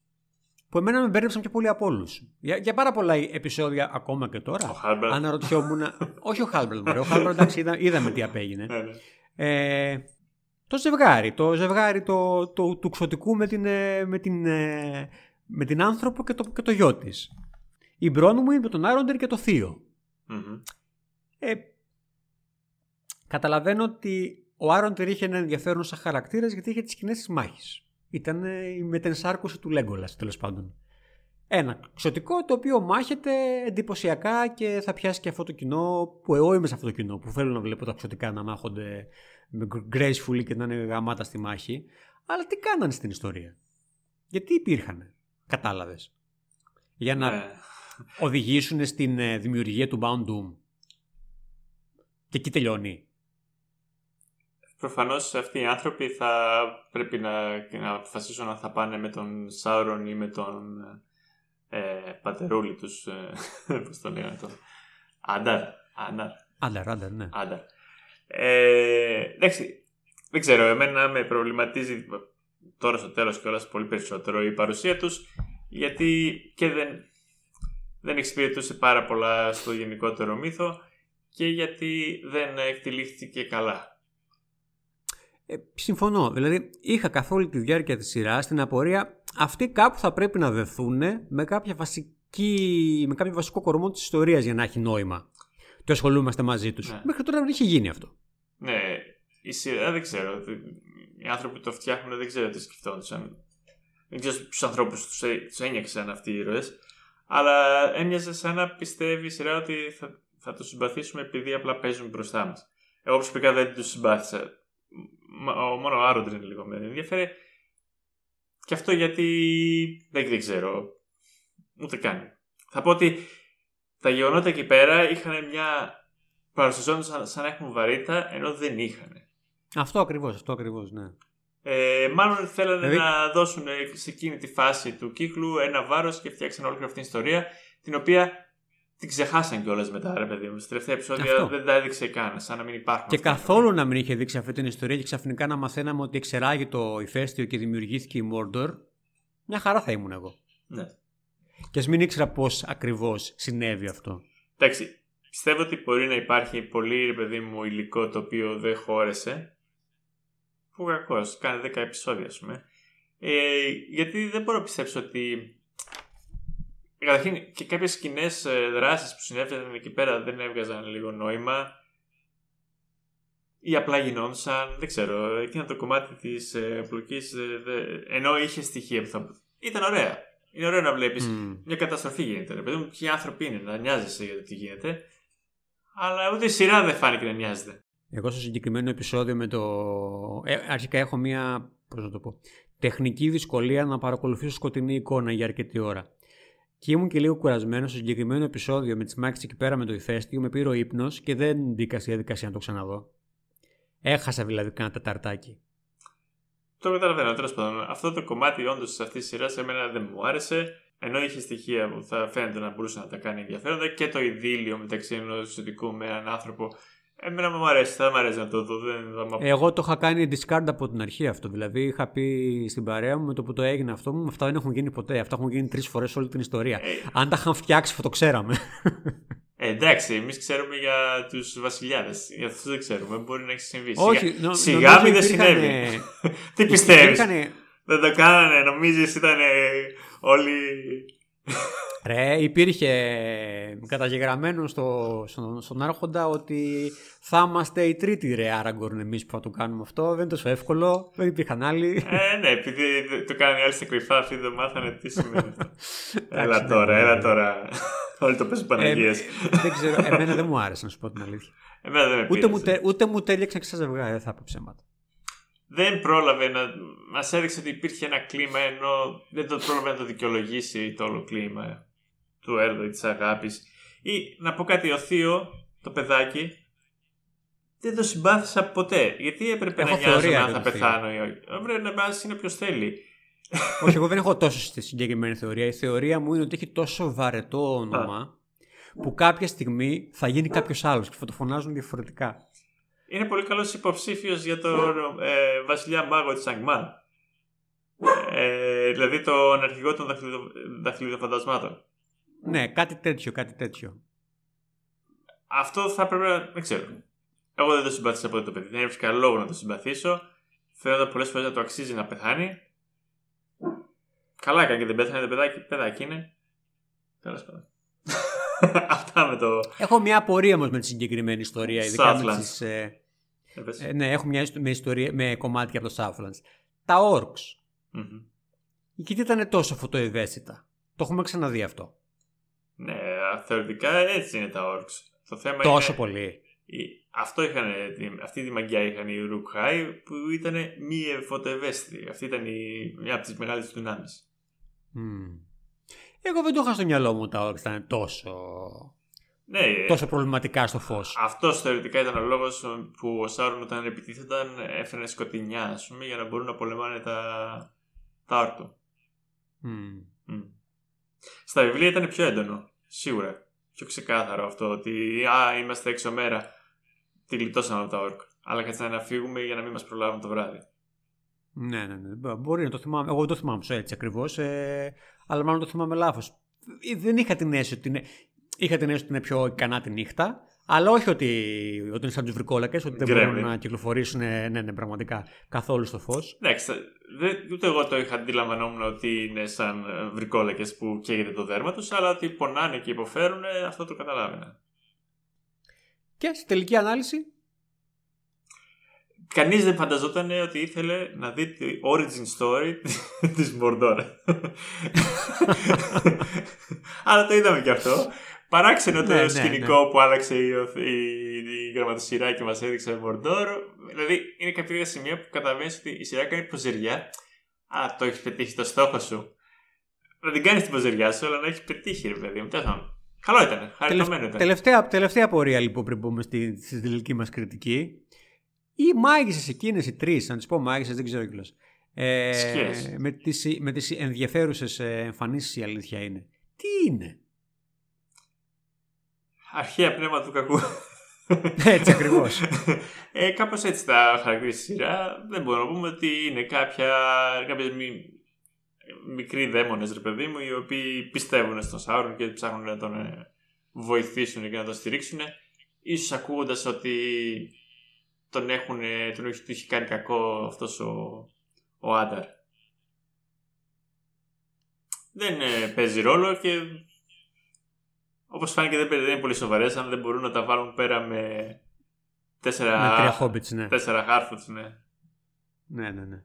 Που εμένα με μπέρδεψαν πιο πολύ από όλους. Για, για πάρα πολλά επεισόδια ακόμα και τώρα. Ο Χάλμπραντ. Αναρωτιόμουν. όχι ο Χάλμπραντ, μωρέ. Ο Χάλμπραντ, εντάξει, είδα- είδαμε τι απέγινε. Ναι, ναι. Ε, το ζευγάρι, το ζευγάρι το, το, του ξωτικού με την, ε, με την, ε, με την άνθρωπο και το, και το γιο της. Η Μπρόνγουιν είναι με τον Αροντίρ και το Θίο. Μμμ. Ε, καταλαβαίνω ότι ο Αροντίρ είχε ένα ενδιαφέρον σαν χαρακτήρας γιατί είχε τις σκηνές της μάχης. Ήταν ε, η μετενσάρκωση του Λέγκολας, τέλος πάντων. Ένα ξωτικό το οποίο μάχεται εντυπωσιακά και θα πιάσει και αυτό το κοινό που εγώ είμαι σε αυτό το κοινό που θέλω να βλέπω τα ξωτικά να μάχονται με gracefully και να είναι γαμάτα στη μάχη. Αλλά τι κάνανε στην ιστορία; Γιατί υπήρχαν. Κατάλαβες; Για να Ναι. οδηγήσουν στην ε, δημιουργία του Bound Doom. Και εκεί τελειώνει. Προφανώς αυτοί οι άνθρωποι θα πρέπει να, να αποφασίσουν αν θα πάνε με τον Σάουρον ή με τον ε, πατερούλη τους. Ε, Πώς το λέγανε τώρα. Άνταρ. Άνταρ. Άντερ, άντερ, ναι. Άνταρ. Ε, εντάξει. Δεν ξέρω, εμένα με προβληματίζει τώρα στο τέλος κιόλας πολύ περισσότερο η παρουσία τους γιατί και δεν, δεν εξυπηρετούσε πάρα πολλά στο γενικότερο μύθο και γιατί δεν εκτελήχθηκε καλά. Ε, συμφωνώ. Δηλαδή, είχα καθ' όλη τη διάρκεια της σειράς την απορία αυτοί κάπου θα πρέπει να δεθούν με, κάποια βασική, με κάποιο βασικό κορμό της ιστορίας για να έχει νόημα. Και ασχολούμαστε μαζί τους. Ναι. Μέχρι τώρα δεν είχε γίνει αυτό. Ναι, η σειρά δεν ξέρω. Οι άνθρωποι που το φτιάχνουν δεν ξέρω τι σκεφτόντουσαν. Δεν ξέρω ποιου ανθρώπους τους ένιωξαν αυτοί οι ήρωες. Αλλά έμοιαζε σαν να πιστεύει η σειρά ότι θα, θα του συμπαθήσουμε επειδή απλά παίζουν μπροστά μας. Εγώ προσωπικά δεν τους συμπάθησα. Μα- ο- Μόνο ο Άροντρ είναι λίγο με ενδιαφέρει. Και αυτό γιατί δεν, δεν ξέρω. Ούτε καν. Θα πω ότι τα γεγονότα εκεί πέρα είχαν μια. παρουσιαζόντουσαν σαν, σαν να έχουν βαρύτητα ενώ δεν είχαν. Αυτό ακριβώς, αυτό ακριβώς, ναι. Ε, μάλλον θέλανε Δηλαδή- να δώσουν ε, σε εκείνη τη φάση του κύκλου ένα βάρος και φτιάξαν όλη αυτή την ιστορία την οποία την ξεχάσαν κιόλας μετά, ρε παιδί μου. Στα τελευταία επεισόδια Αυτό. δεν τα έδειξε καν, σαν να μην υπάρχουν. Και αυτά. καθόλου να μην είχε δείξει αυτή την ιστορία και ξαφνικά να μαθαίναμε ότι εξεράγει το ηφαίστειο και δημιουργήθηκε η Mordor. Μια χαρά θα ήμουν εγώ. Ναι. Και ας μην ήξερα πώς ακριβώς συνέβη αυτό. Εντάξει, πιστεύω ότι μπορεί να υπάρχει πολύ, ρε παιδί μου, υλικό το οποίο δεν χώρεσε. Που κακώ, κάνει 10 επεισόδια, ας πούμε. Ε, γιατί δεν μπορώ να πιστέψω ότι. Καταρχήν και κάποιες κοινές δράσεις που συνέβαιναν εκεί πέρα δεν έβγαζαν λίγο νόημα. Ή απλά γινόντουσαν, δεν ξέρω. Εκείνο το κομμάτι της ε, πλοκής. ενώ είχε στοιχεία που θα. ήταν ωραία. Είναι ωραίο να βλέπεις Μμ. μια καταστροφή γίνεται. Ρε παιδί μου, ποιοι άνθρωποι είναι, να νοιάζεσαι για το τι γίνεται. Αλλά ούτε η σειρά δεν φάνηκε να νοιάζεται. Εγώ στο συγκεκριμένο επεισόδιο με το. Ε, αρχικά έχω μία. Πώς να το πω. Τεχνική δυσκολία να παρακολουθήσω σκοτεινή εικόνα για αρκετή ώρα. Και ήμουν και λίγο κουρασμένος στο συγκεκριμένο επεισόδιο με τις μάχε εκεί πέρα με το ηφαίστειο. Με πήρε ο ύπνος και δεν μπήκα στη διαδικασία να το ξαναδώ. Έχασα δηλαδή κάνα τεταρτάκι. Το καταλαβαίνω, τέλος πάντων. Αυτό το κομμάτι όντως αυτής τη σειράς εμένα δεν μου άρεσε. Ενώ είχε στοιχεία που θα φαίνεται να μπορούσε να τα κάνει ενδιαφέροντα και το ειδήλιο μεταξύ ενός εξωτικού με έναν άνθρωπο. Εμένα μου αρέσει, θα μου αρέσει να το δω. Δεν θα μ' Εγώ το είχα κάνει discard από την αρχή αυτό. Δηλαδή είχα πει στην παρέα μου με το που το έγινε αυτό μου, αυτά δεν έχουν γίνει ποτέ. Αυτά έχουν γίνει τρεις φορές όλη την ιστορία. Ε. Αν τα είχαν φτιάξει, θα το ξέραμε. Ε, εντάξει, εμείς ξέρουμε για τους βασιλιάδες. Για αυτούς δεν ξέρουμε. Μπορεί να έχει συμβεί. Όχι, σιγά, νο- σιγά νομίζω μην δεν υπήρχαν, συνέβη. ε, Τι πιστεύεις; Υπήρχανε- Δεν το κάνανε. Νομίζεις ήταν όλοι. Ρε, υπήρχε καταγεγραμμένο στο, στον, στον Άρχοντα ότι θα είμαστε οι τρίτοι ρε Άραγκορν εμείς που θα το κάνουμε αυτό. Δεν είναι τόσο εύκολο, δεν υπήρχαν άλλοι. Ε, ναι, επειδή το κάνανε οι άλλοι στα κρυφά, αυτοί δεν μάθανε τι σημαίνει αυτό. έλα Εντάξει, τώρα, ναι, έλα ναι. τώρα. Όλοι το παίζουν Ε, Παναγίες. δεν ξέρω, εμένα δεν μου άρεσε να σου πω την αλήθεια. Εμένα δεν με Ούτε πείρασε. μου, τε- ούτε μου τέλειαξαν και στα ζευγάρια, δεν θα πω ψέματα. Δεν πρόλαβε να. Μας έδειξε ότι υπήρχε ένα κλίμα ενώ δεν το πρόλαβε να το δικαιολογήσει το όλο κλίμα του έργου ή της αγάπης. Ή να πω κάτι, ο Θείο, το παιδάκι, δεν το συμπάθησα ποτέ. Γιατί έπρεπε Έχω να νοιάζομαι θεωρία αν για θα το Θείο. πεθάνω ή όχι. Έπρεπε να μάθει είναι ποιος θέλει. Όχι, εγώ δεν έχω τόσο στη συγκεκριμένη θεωρία. Η θεωρία μου είναι ότι έχει τόσο βαρετό όνομα που κάποια στιγμή θα γίνει κάποιος άλλος και θα το φωνάζουν διαφορετικά. Είναι πολύ καλός υποψήφιος για το ε, βασιλιά μάγο της Αγμάν. Ε, δηλαδή τον αρχηγό των δαχτυλο- δαχτυλοφαντασμάτων. Ναι, κάτι τέτοιο, κάτι τέτοιο. Αυτό θα πρέπει να. Δεν ξέρω. Εγώ δεν το συμπαθήσα ποτέ το παιδί. Δεν έβρισκα λόγο να το συμπαθήσω. Φαίνονταν πολλές φορές να το αξίζει να πεθάνει. Καλά έκανε και δεν πέθανε το παιδάκι. Παιδάκι είναι. Τέλος πάντων. Αυτά με το. Έχω μια απορία όμως με τη συγκεκριμένη ιστορία. Ειδικά με Southlands. τις, ε, Ε, πες. ε, ναι, έχω μια ιστο- με, ιστορία, με κομμάτια από το Southlands. Τα Orcs. Μμμ. Γιατί ήταν τόσο φωτοευαίσθητα; Το έχουμε ξαναδεί αυτό. Ναι, θεωρητικά έτσι είναι τα orcs. Το θέμα Τόσο είναι. πολύ. η- Αυτό είχαν, αυτή τη μαγιά είχαν οι Ρουκχάι που ήταν μη φωτοευαίσθητοι. Αυτή ήταν η, μια από τις μεγάλες του δυνάμεις. Μμμ. Εγώ δεν το είχα στο μυαλό μου τα Orcs ήταν τόσο, Ναι, τόσο προβληματικά στο φως. Αυτός θεωρητικά ήταν ο λόγος που ο Σάρων όταν επιτίθεταν έφερε σκοτεινιά, ας πούμε, για να μπορούν να πολεμάνε τα, τα όρτου. Μμμ. Μμ. Στα βιβλία ήταν πιο έντονο, σίγουρα. Πιο ξεκάθαρο αυτό ότι α, είμαστε έξω μέρα. Τη γλιτώσαμε από τα όρκ. Αλλά κάτσε να φύγουμε για να μην μας προλάβουν το βράδυ. Ναι, ναι, ναι. Μπο- Μπορεί να το θυμάμαι. Εγώ δεν το θυμάμαι τόσο έτσι ακριβώς, ε, αλλά μάλλον το θυμάμαι λάθος. Δεν είχα την αίσθηση ότι είναι, είχα την αίσθηση ότι είναι πιο ικανά τη νύχτα, αλλά όχι ότι, ότι είναι σαν τους βρικόλακε, ότι δεν Γκρέμλιν. μπορούν να κυκλοφορήσουν ναι, ναι, πραγματικά καθόλου στο φως. Εντάξει, θα- δεν- ούτε εγώ το είχα αντιλαμβανόμουν ότι είναι σαν βρικόλακε που καίγεται το δέρμα τους, αλλά ότι πονάνε και υποφέρουν, ε, αυτό το καταλάβαινα. Και στη τελική ανάλυση, Κανείς δεν φανταζόταν ότι ήθελε να δει τη origin story της Μορντόρ. Αλλά το είδαμε και αυτό. Παράξενο το Ναι, ναι, σκηνικό που άλλαξε η, η, η γραμματοσυρά και μας έδειξε Μορντόρ. Δηλαδή είναι κάποια σημεία που καταλαβαίνεις ότι η σειρά κάνει ποζεριά. Α, το έχεις πετύχει το στόχο σου. Να την κάνεις την ποζεριά σου, αλλά να έχεις πετύχει, ρε παιδί μου. Τέλος πάντων. Καλό ήταν. Χαριτωμένο ήταν. τελευταία, τελευταία πορεία λοιπόν πριν πούμε στη, στη τελική μας κριτική. Οι μάγισσες εκείνες οι τρεις, να τις πω μάγισσες, δεν ξέρω κιόλας. Ε, Σκιές. με τις, με τις ενδιαφέρουσες ε, εμφανίσεις η αλήθεια είναι. Τι είναι; αρχαία πνεύμα του κακού. Έτσι ακριβώς. ε, κάπως έτσι τα χαρακτηρίζει η σειρά. Δεν μπορούμε να πούμε ότι είναι κάποια, κάποιες μη, μικροί δαίμονες, ρε παιδί μου, οι οποίοι πιστεύουν στον Σάουρον και ψάχνουν να τον ε, βοηθήσουν και να τον στηρίξουν. Ίσως ακούγοντας ότι τον έχουν, τον έχει, του έχει κάνει κακό αυτός ο, ο Άνταρ. Δεν ε, παίζει ρόλο και όπως φάνηκε δεν, δεν είναι πολύ σοβαρές αν δεν μπορούν να τα βάλουν πέρα με τέσσερα, Με τρία hobbits, ναι. τέσσερα Harfoots, ναι. Ναι, ναι, ναι.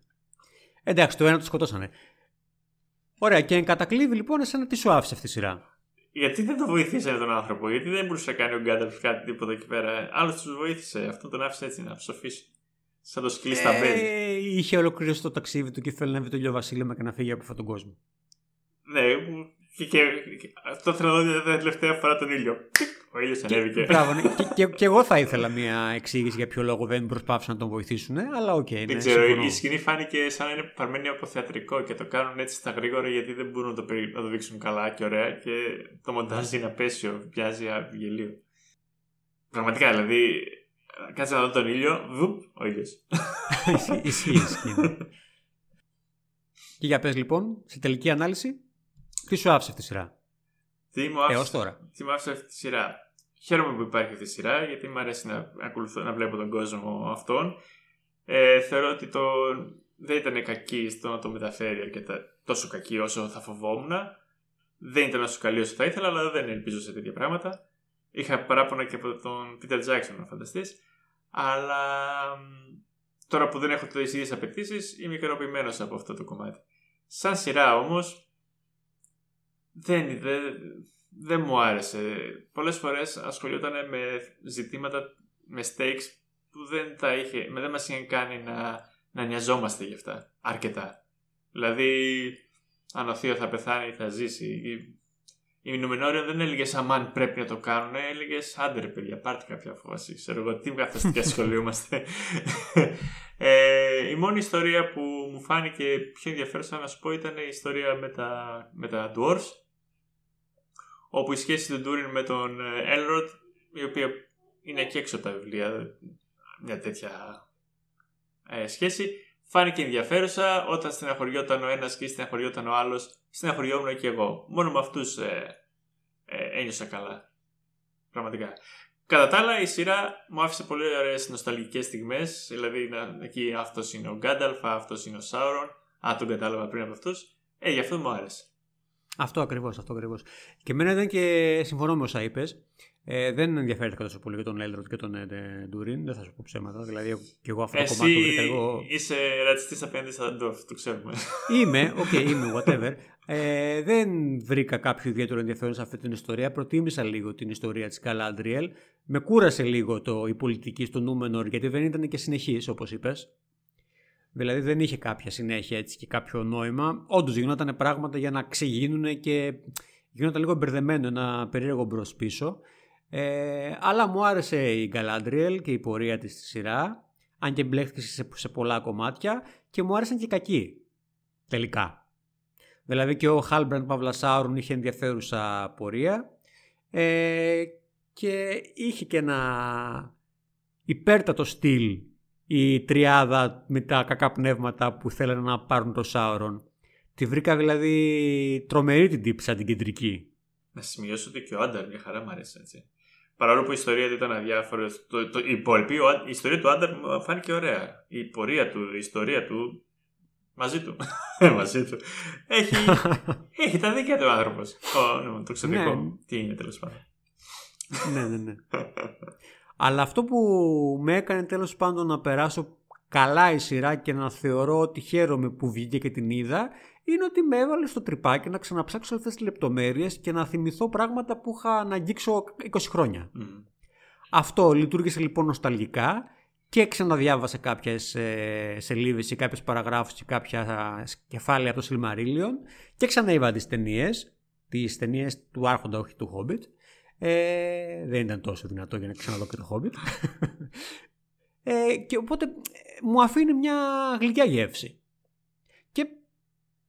Εντάξει, το ένα το σκοτώσανε. Ωραία, και εν κατακλείδη λοιπόν, εσένα τι σου άφησε αυτή η σειρά; Γιατί δεν το βοηθήσανε τον άνθρωπο, γιατί δεν μπορούσε να κάνει ο Γκάνταλφ κάτι τίποτα εκεί πέρα. Άλλος τους βοήθησε. Αυτό τον άφησε έτσι να ψοφήσει. Σαν το σκυλί στ' αμπέλι. Ε, είχε ολοκληρώσει το ταξίδι του και θέλει να βρει το ηλιοβασίλεμα και να φύγει από αυτόν τον κόσμο. Ναι, που- και, και, και αυτό θέλω να δω την τελευταία φορά τον ήλιο. Ο ήλιος ανέβηκε. Μπράβο, ναι. και, και, και εγώ θα ήθελα μια εξήγηση για ποιο λόγο δεν προσπάθησαν να τον βοηθήσουν, αλλά οκ. ναι, Δεν ξέρω, συμφωνώ. η σκηνή φάνηκε σαν να είναι παρμένη από θεατρικό και το κάνουν έτσι στα γρήγορα γιατί δεν μπορούν να το, περι- να το δείξουν καλά και ωραία και το μοντάζ είναι απέσιο, πιάζει από γελίο. Πραγματικά, δηλαδή, κάτσε να δω τον ήλιο, βουπ, ο ήλιος. Ισχύει, ισχύει. ισχύει, ναι. και για πες λοιπόν, σε τελική ανάλυση, τι σου άφησε αυτή η σειρά; Τι μου άφησε, Έως τώρα. τι μου άφησε αυτή τη σειρά; Χαίρομαι που υπάρχει αυτή η σειρά γιατί μου αρέσει να, ακολουθώ, να βλέπω τον κόσμο αυτόν. Ε, θεωρώ ότι το, δεν ήταν κακή στο να το μεταφέρει αρκετά τόσο κακή όσο θα φοβόμουν. Δεν ήταν όσο καλή όσο θα ήθελα, αλλά δεν ελπίζω σε τέτοια πράγματα. Είχα παράπονα και από τον Peter Jackson, να φανταστείς. Αλλά μ, τώρα που δεν έχω τις ίδιες απαιτήσεις, είμαι ικανοποιημένος από αυτό το κομμάτι. Σαν σειρά όμως, δεν, δεν, δεν μου άρεσε. Πολλές φορές ασχολιόταν με ζητήματα, με stakes που δεν τα είχε, με δεν μας είχαν κάνει να, να νοιαζόμαστε γι' αυτά αρκετά. Δηλαδή, αν ο Θείο θα πεθάνει ή θα ζήσει. Η, η Νουμενόριο δεν έλεγε αμάν πρέπει να το κάνουν, έλεγε άντε ρε παιδιά, πάρτε κάποια απόφαση. Ξέρω εγώ, τι καθεστική ασχολούμαστε. ε, η μόνη ιστορία που μου φάνηκε πιο ενδιαφέρουσα να σου πω ήταν η ιστορία με τα, με τα Dwarfs όπου η σχέση του Ντούριν με τον Elrod η οποία είναι και έξω από τα βιβλία μια τέτοια ε, σχέση φάνηκε ενδιαφέρουσα όταν στεναχωριόταν ο ένας και στεναχωριόταν ο άλλος στεναχωριόμουν και εγώ μόνο με αυτούς ε, ε, ένιωσα καλά πραγματικά Κατά τα άλλα, η σειρά μου άφησε πολύ ωραίες νοσταλγικές στιγμές. Δηλαδή, να, εκεί αυτός είναι ο Γκάνταλφ, αυτός είναι ο Σάουρον. Αν τον κατάλαβα πριν από αυτούς. Ε, γι' αυτό μου άρεσε. Αυτό ακριβώς, αυτό ακριβώς. Και εμένα ήταν και συμφωνώ με όσα είπες. Ε, δεν ενδιαφέρθηκα τόσο πολύ για τον Έλροντ και τον ε, Ντουρίν. Δεν θα σου πω ψέματα. Δηλαδή, και εγώ αυτό το Εσύ κομμάτι το βρήκα εγώ. είσαι ρατσιστής απέναντι στα Dwarf, το ξέρουμε. Είμαι, οκ, είμαι, whatever. Ε, δεν βρήκα κάποιο ιδιαίτερο ενδιαφέρον σε αυτή την ιστορία. Προτίμησα λίγο την ιστορία της Galadriel. Με κούρασε λίγο το, η πολιτική στο Νούμενορ γιατί δεν ήταν και συνεχής, όπως είπες. Δηλαδή δεν είχε κάποια συνέχεια έτσι και κάποιο νόημα. Όντως γινόταν πράγματα για να ξεγίνουν και γινόταν λίγο μπερδεμένο, ένα περίεργο μπρος πίσω. Ε, αλλά μου άρεσε η Galadriel και η πορεία της στη σειρά, αν και μπλέχτηκε σε, σε πολλά κομμάτια και μου άρεσαν και οι κακοί, τελικά. Δηλαδή και ο Χάλμπραντ Παύλα Σάουρουν είχε ενδιαφέρουσα πορεία ε, και είχε και ένα υπέρτατο στυλ η τριάδα με τα κακά πνεύματα που θέλανε να πάρουν το Σάουρον. Τη βρήκα δηλαδή τρομερή την τύψη σαν την κεντρική. Να σημειώσω ότι και ο Άνταρ μια χαρά μου αρέσει έτσι. Παρόλο που η ιστορία του ήταν αδιάφορη, το, το, η, υπόλοιπη, ο Α- η ιστορία του Άνταρ μου φάνηκε ωραία. Η πορεία του, η ιστορία του. Μαζί του. μαζί του. Έχει, έχει τα δίκαια του άνθρωπος. ναι, το εξωτερικό. Ναι. Τι είναι τέλος πάντων. ναι, ναι, ναι. Αλλά αυτό που με έκανε τέλος πάντων να περάσω καλά η σειρά και να θεωρώ ότι χαίρομαι που βγήκε και την είδα είναι ότι με έβαλε στο τρυπάκι να ξαναψάξω αυτές τις λεπτομέρειες και να θυμηθώ πράγματα που είχα να αγγίξω 20 χρόνια. Μμ. Αυτό λειτουργήσε λοιπόν νοσταλγικά και ξαναδιάβασα κάποιες ε, σελίδες ή κάποιες παραγράφους ή κάποια κεφάλαια από το Silmarillion και ξαναείδα τις ταινίες, τις ταινίες του Άρχοντα όχι του Hobbit. Ε, δεν ήταν τόσο δυνατό για να ξαναδώ και το Hobbit. ε, και οπότε ε, μου αφήνει μια γλυκιά γεύση. Και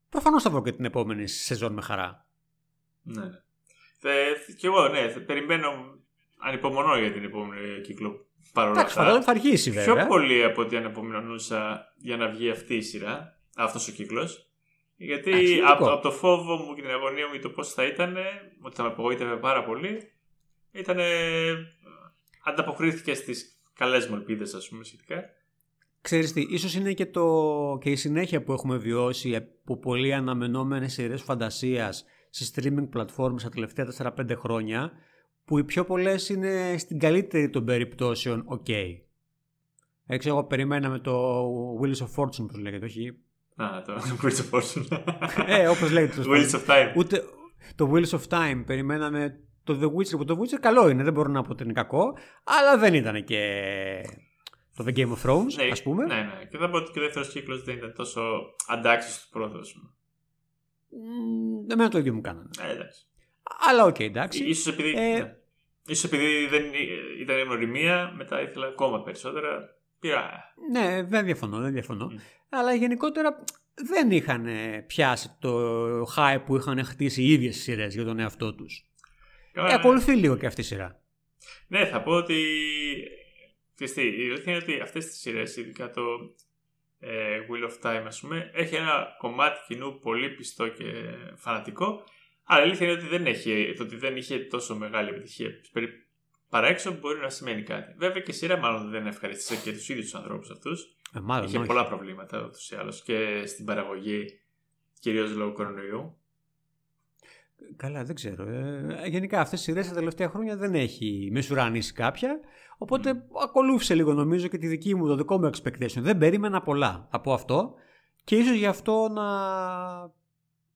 προφανώς θα βρω και την επόμενη σεζόν με χαρά. Ναι. Θε, κι εγώ, ναι. θε- περιμένω ανυπομονώ για την επόμενη κύκλο παρόλα Εντάξει, αυτά. φαντάζομαι θα αρχίσει βέβαια. Πιο πολύ από ό,τι ανεπομονούσα για να βγει αυτή η σειρά, αυτός ο κύκλος. Γιατί Εντάξει, από, λογικό. από το φόβο μου και την αγωνία μου για το πώς θα ήταν, ότι θα με απογοήτευε πάρα πολύ, ήταν, ανταποκρίθηκε στις καλές μου ελπίδες, ας πούμε, σχετικά. Ξέρεις τι, ίσως είναι και, το, και η συνέχεια που έχουμε βιώσει από πολύ αναμενόμενες σειρές φαντασίας σε streaming platforms τα τελευταία 4-5 χρόνια που οι πιο πολλές είναι στην καλύτερη των περιπτώσεων ok. Έτσι εγώ περιμένα με το Wheels of Fortune όπως λέγεται, όχι; Α, το Wheels of Fortune. ε, όπως λέγεται. τέλος Wheels πάντων. of Time. Ούτε το Wheels of Time περιμέναμε το The Witcher που το Witcher καλό είναι, δεν μπορώ να πω ότι είναι κακό, αλλά δεν ήταν και το The Game of Thrones, Ναι, ας πούμε. Ναι, ναι. Και θα πω ότι και ο δεύτερος κύκλος δεν ήταν τόσο αντάξιος του πρώτου, ας πούμε. Μ, Εμένα το ίδιο μου κάνανε. Ε, εντάξει. Αλλά οκ, εντάξει. Ίσως επειδή, Ε, ναι. Ίσως επειδή δεν ε, ήταν η γνωριμία, μετά ήθελα ακόμα περισσότερα. Πήρα. Ναι, δεν διαφωνώ, δεν διαφωνώ. Μμ. Αλλά γενικότερα δεν είχαν πιάσει το hype που είχαν χτίσει οι ίδιες σειρές για τον εαυτό τους. Καλά, Ε, ακολουθεί λίγο και αυτή η σειρά. Ναι, θα πω ότι. Ξέρεις τι, η αλήθεια είναι ότι αυτές τις σειρές, ειδικά το ε, Wheel of Time, ας πούμε, έχει ένα κομμάτι κοινού πολύ πιστό και φανατικό. Αλλά η αλήθεια είναι ότι δεν, έχει, το ότι δεν είχε τόσο μεγάλη επιτυχία περί- παρά έξω μπορεί να σημαίνει κάτι. Βέβαια και η σειρά μάλλον δεν ευχαριστήσε και τους ίδιους τους ανθρώπους αυτούς. Ε, μάλλον Είχε όχι. πολλά προβλήματα ούτως ή άλλως και στην παραγωγή, κυρίως λόγω κορονοϊού. Καλά, δεν ξέρω. Ε, γενικά αυτές οι σειρές τα τελευταία χρόνια δεν έχει μεσουρανίσει κάποια. Οπότε ακολούθησε λίγο νομίζω και τη δική μου, το δικό μου expectation. Δεν περίμενα πολλά από αυτό και ίσως γι' αυτό να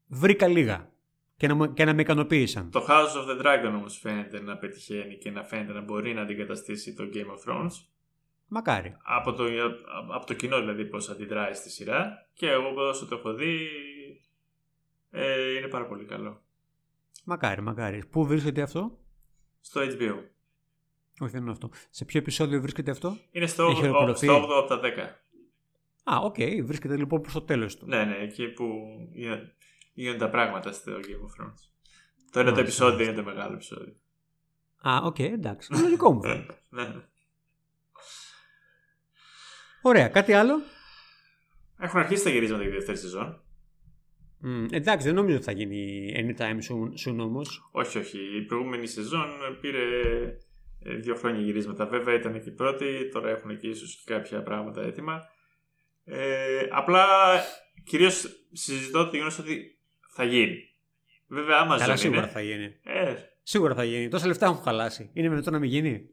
βρήκα λίγα και να, μου- και να με ικανοποίησαν. Το House of the Dragon όμως φαίνεται να πετυχαίνει και να φαίνεται να μπορεί να αντικαταστήσει το Game of Thrones. Μακάρι. Από το, από το κοινό δηλαδή πώς αντιδράει στη σειρά και εγώ όσο το έχω δει ε, είναι πάρα πολύ καλό. Μακάρι, μακάρι. Πού βρίσκεται αυτό; Στο HBO. Όχι, δεν είναι αυτό. Σε ποιο επεισόδιο βρίσκεται αυτό; Είναι στο, Έχει 8 ολοκληρωθεί. στο 8 από τα 10. Α, οκ. Βρίσκεται λοιπόν προς το τέλος του. Ναι, ναι, εκεί που γίνονται- γίνονται τα πράγματα στο Game of Thrones. Το ένα το Μάλιστα, επεισόδιο μάλιστα. είναι το μεγάλο επεισόδιο. Α, οκ, εντάξει. Λογικό μου φαίνεται. ναι, ναι. Ωραία, κάτι άλλο; Έχουν αρχίσει τα γυρίσματα για τη δεύτερη σεζόν. Μ, εντάξει, δεν νομίζω ότι θα γίνει anytime soon, soon όμως. Όχι, όχι. Η προηγούμενη σεζόν πήρε ε, δύο χρόνια γυρίσματα. Βέβαια ήταν και η πρώτη, τώρα έχουν και ίσως και κάποια πράγματα έτοιμα. Ε, απλά κυρίως συζητώ το γεγονός ότι θα γίνει. Βέβαια, Amazon Καλά, σίγουρα είναι. θα γίνει. Ε, Σίγουρα θα γίνει. Τόσα λεφτά έχουν χαλάσει. Είναι δυνατόν να μην γίνει;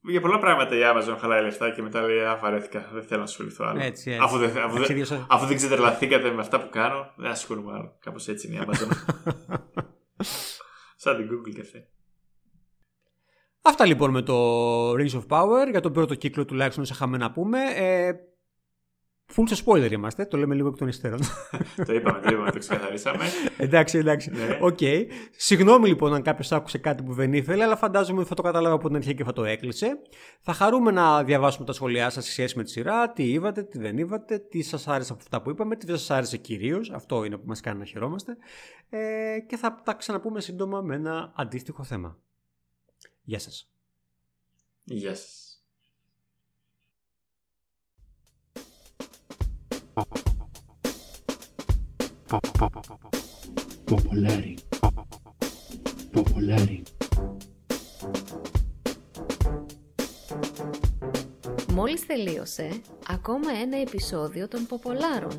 Για πολλά πράγματα η Amazon χαλάει λεφτά και μετά λέει Α, βαρέθηκα. Δεν θέλω να ασχοληθώ άλλο. Έτσι, έτσι. Αφού δεν, αφού, Εντάξει, δεν, ίδιος- αφού δεν ξετρελαθήκατε με αυτά που κάνω, δεν ασχολούμαι άλλο. Κάπως έτσι είναι η Amazon. Σαν την Google και αυτή. Αυτά λοιπόν με το Rings of Power. Για τον πρώτο κύκλο τουλάχιστον όσα είχαμε να πούμε. Ε, full σε spoiler είμαστε. Το λέμε λίγο εκ των υστέρων. το είπαμε, το είπαμε, το ξεκαθαρίσαμε. εντάξει, εντάξει. Ναι. Οκ. Συγγνώμη λοιπόν αν κάποιος άκουσε κάτι που δεν ήθελε, αλλά φαντάζομαι ότι θα το κατάλαβε από την αρχή και θα το έκλεισε. Θα χαρούμε να διαβάσουμε τα σχόλιά σας σε σχέση με τη σειρά, τι είδατε, τι δεν είδατε, τι σας άρεσε από αυτά που είπαμε, τι δεν σας άρεσε κυρίως. Αυτό είναι που μας κάνει να χαιρόμαστε. Ε, και θα τα ξαναπούμε σύντομα με ένα αντίστοιχο θέμα. Γεια σας. Γεια σας. Popolari. Popolari. Μόλις τελείωσε ακόμα ένα επεισόδιο των Ποπολάρων.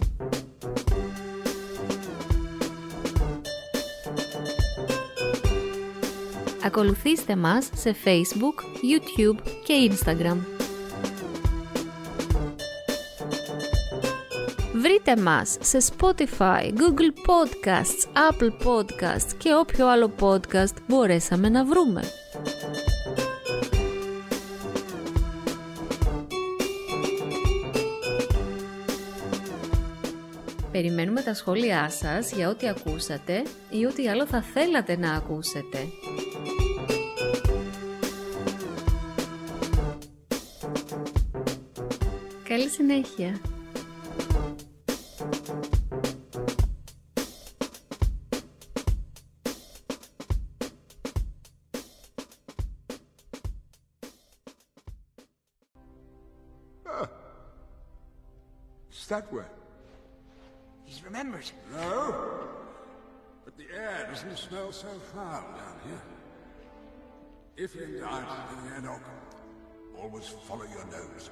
Ακολουθήστε μας σε Facebook, YouTube και Instagram. Βρείτε μας σε Spotify, Google Podcasts, Apple Podcasts και όποιο άλλο podcast μπορέσαμε να βρούμε. Περιμένουμε τα σχόλιά σας για ό,τι ακούσατε ή ό,τι άλλο θα θέλατε να ακούσετε. Καλή συνέχεια! was follow your nose.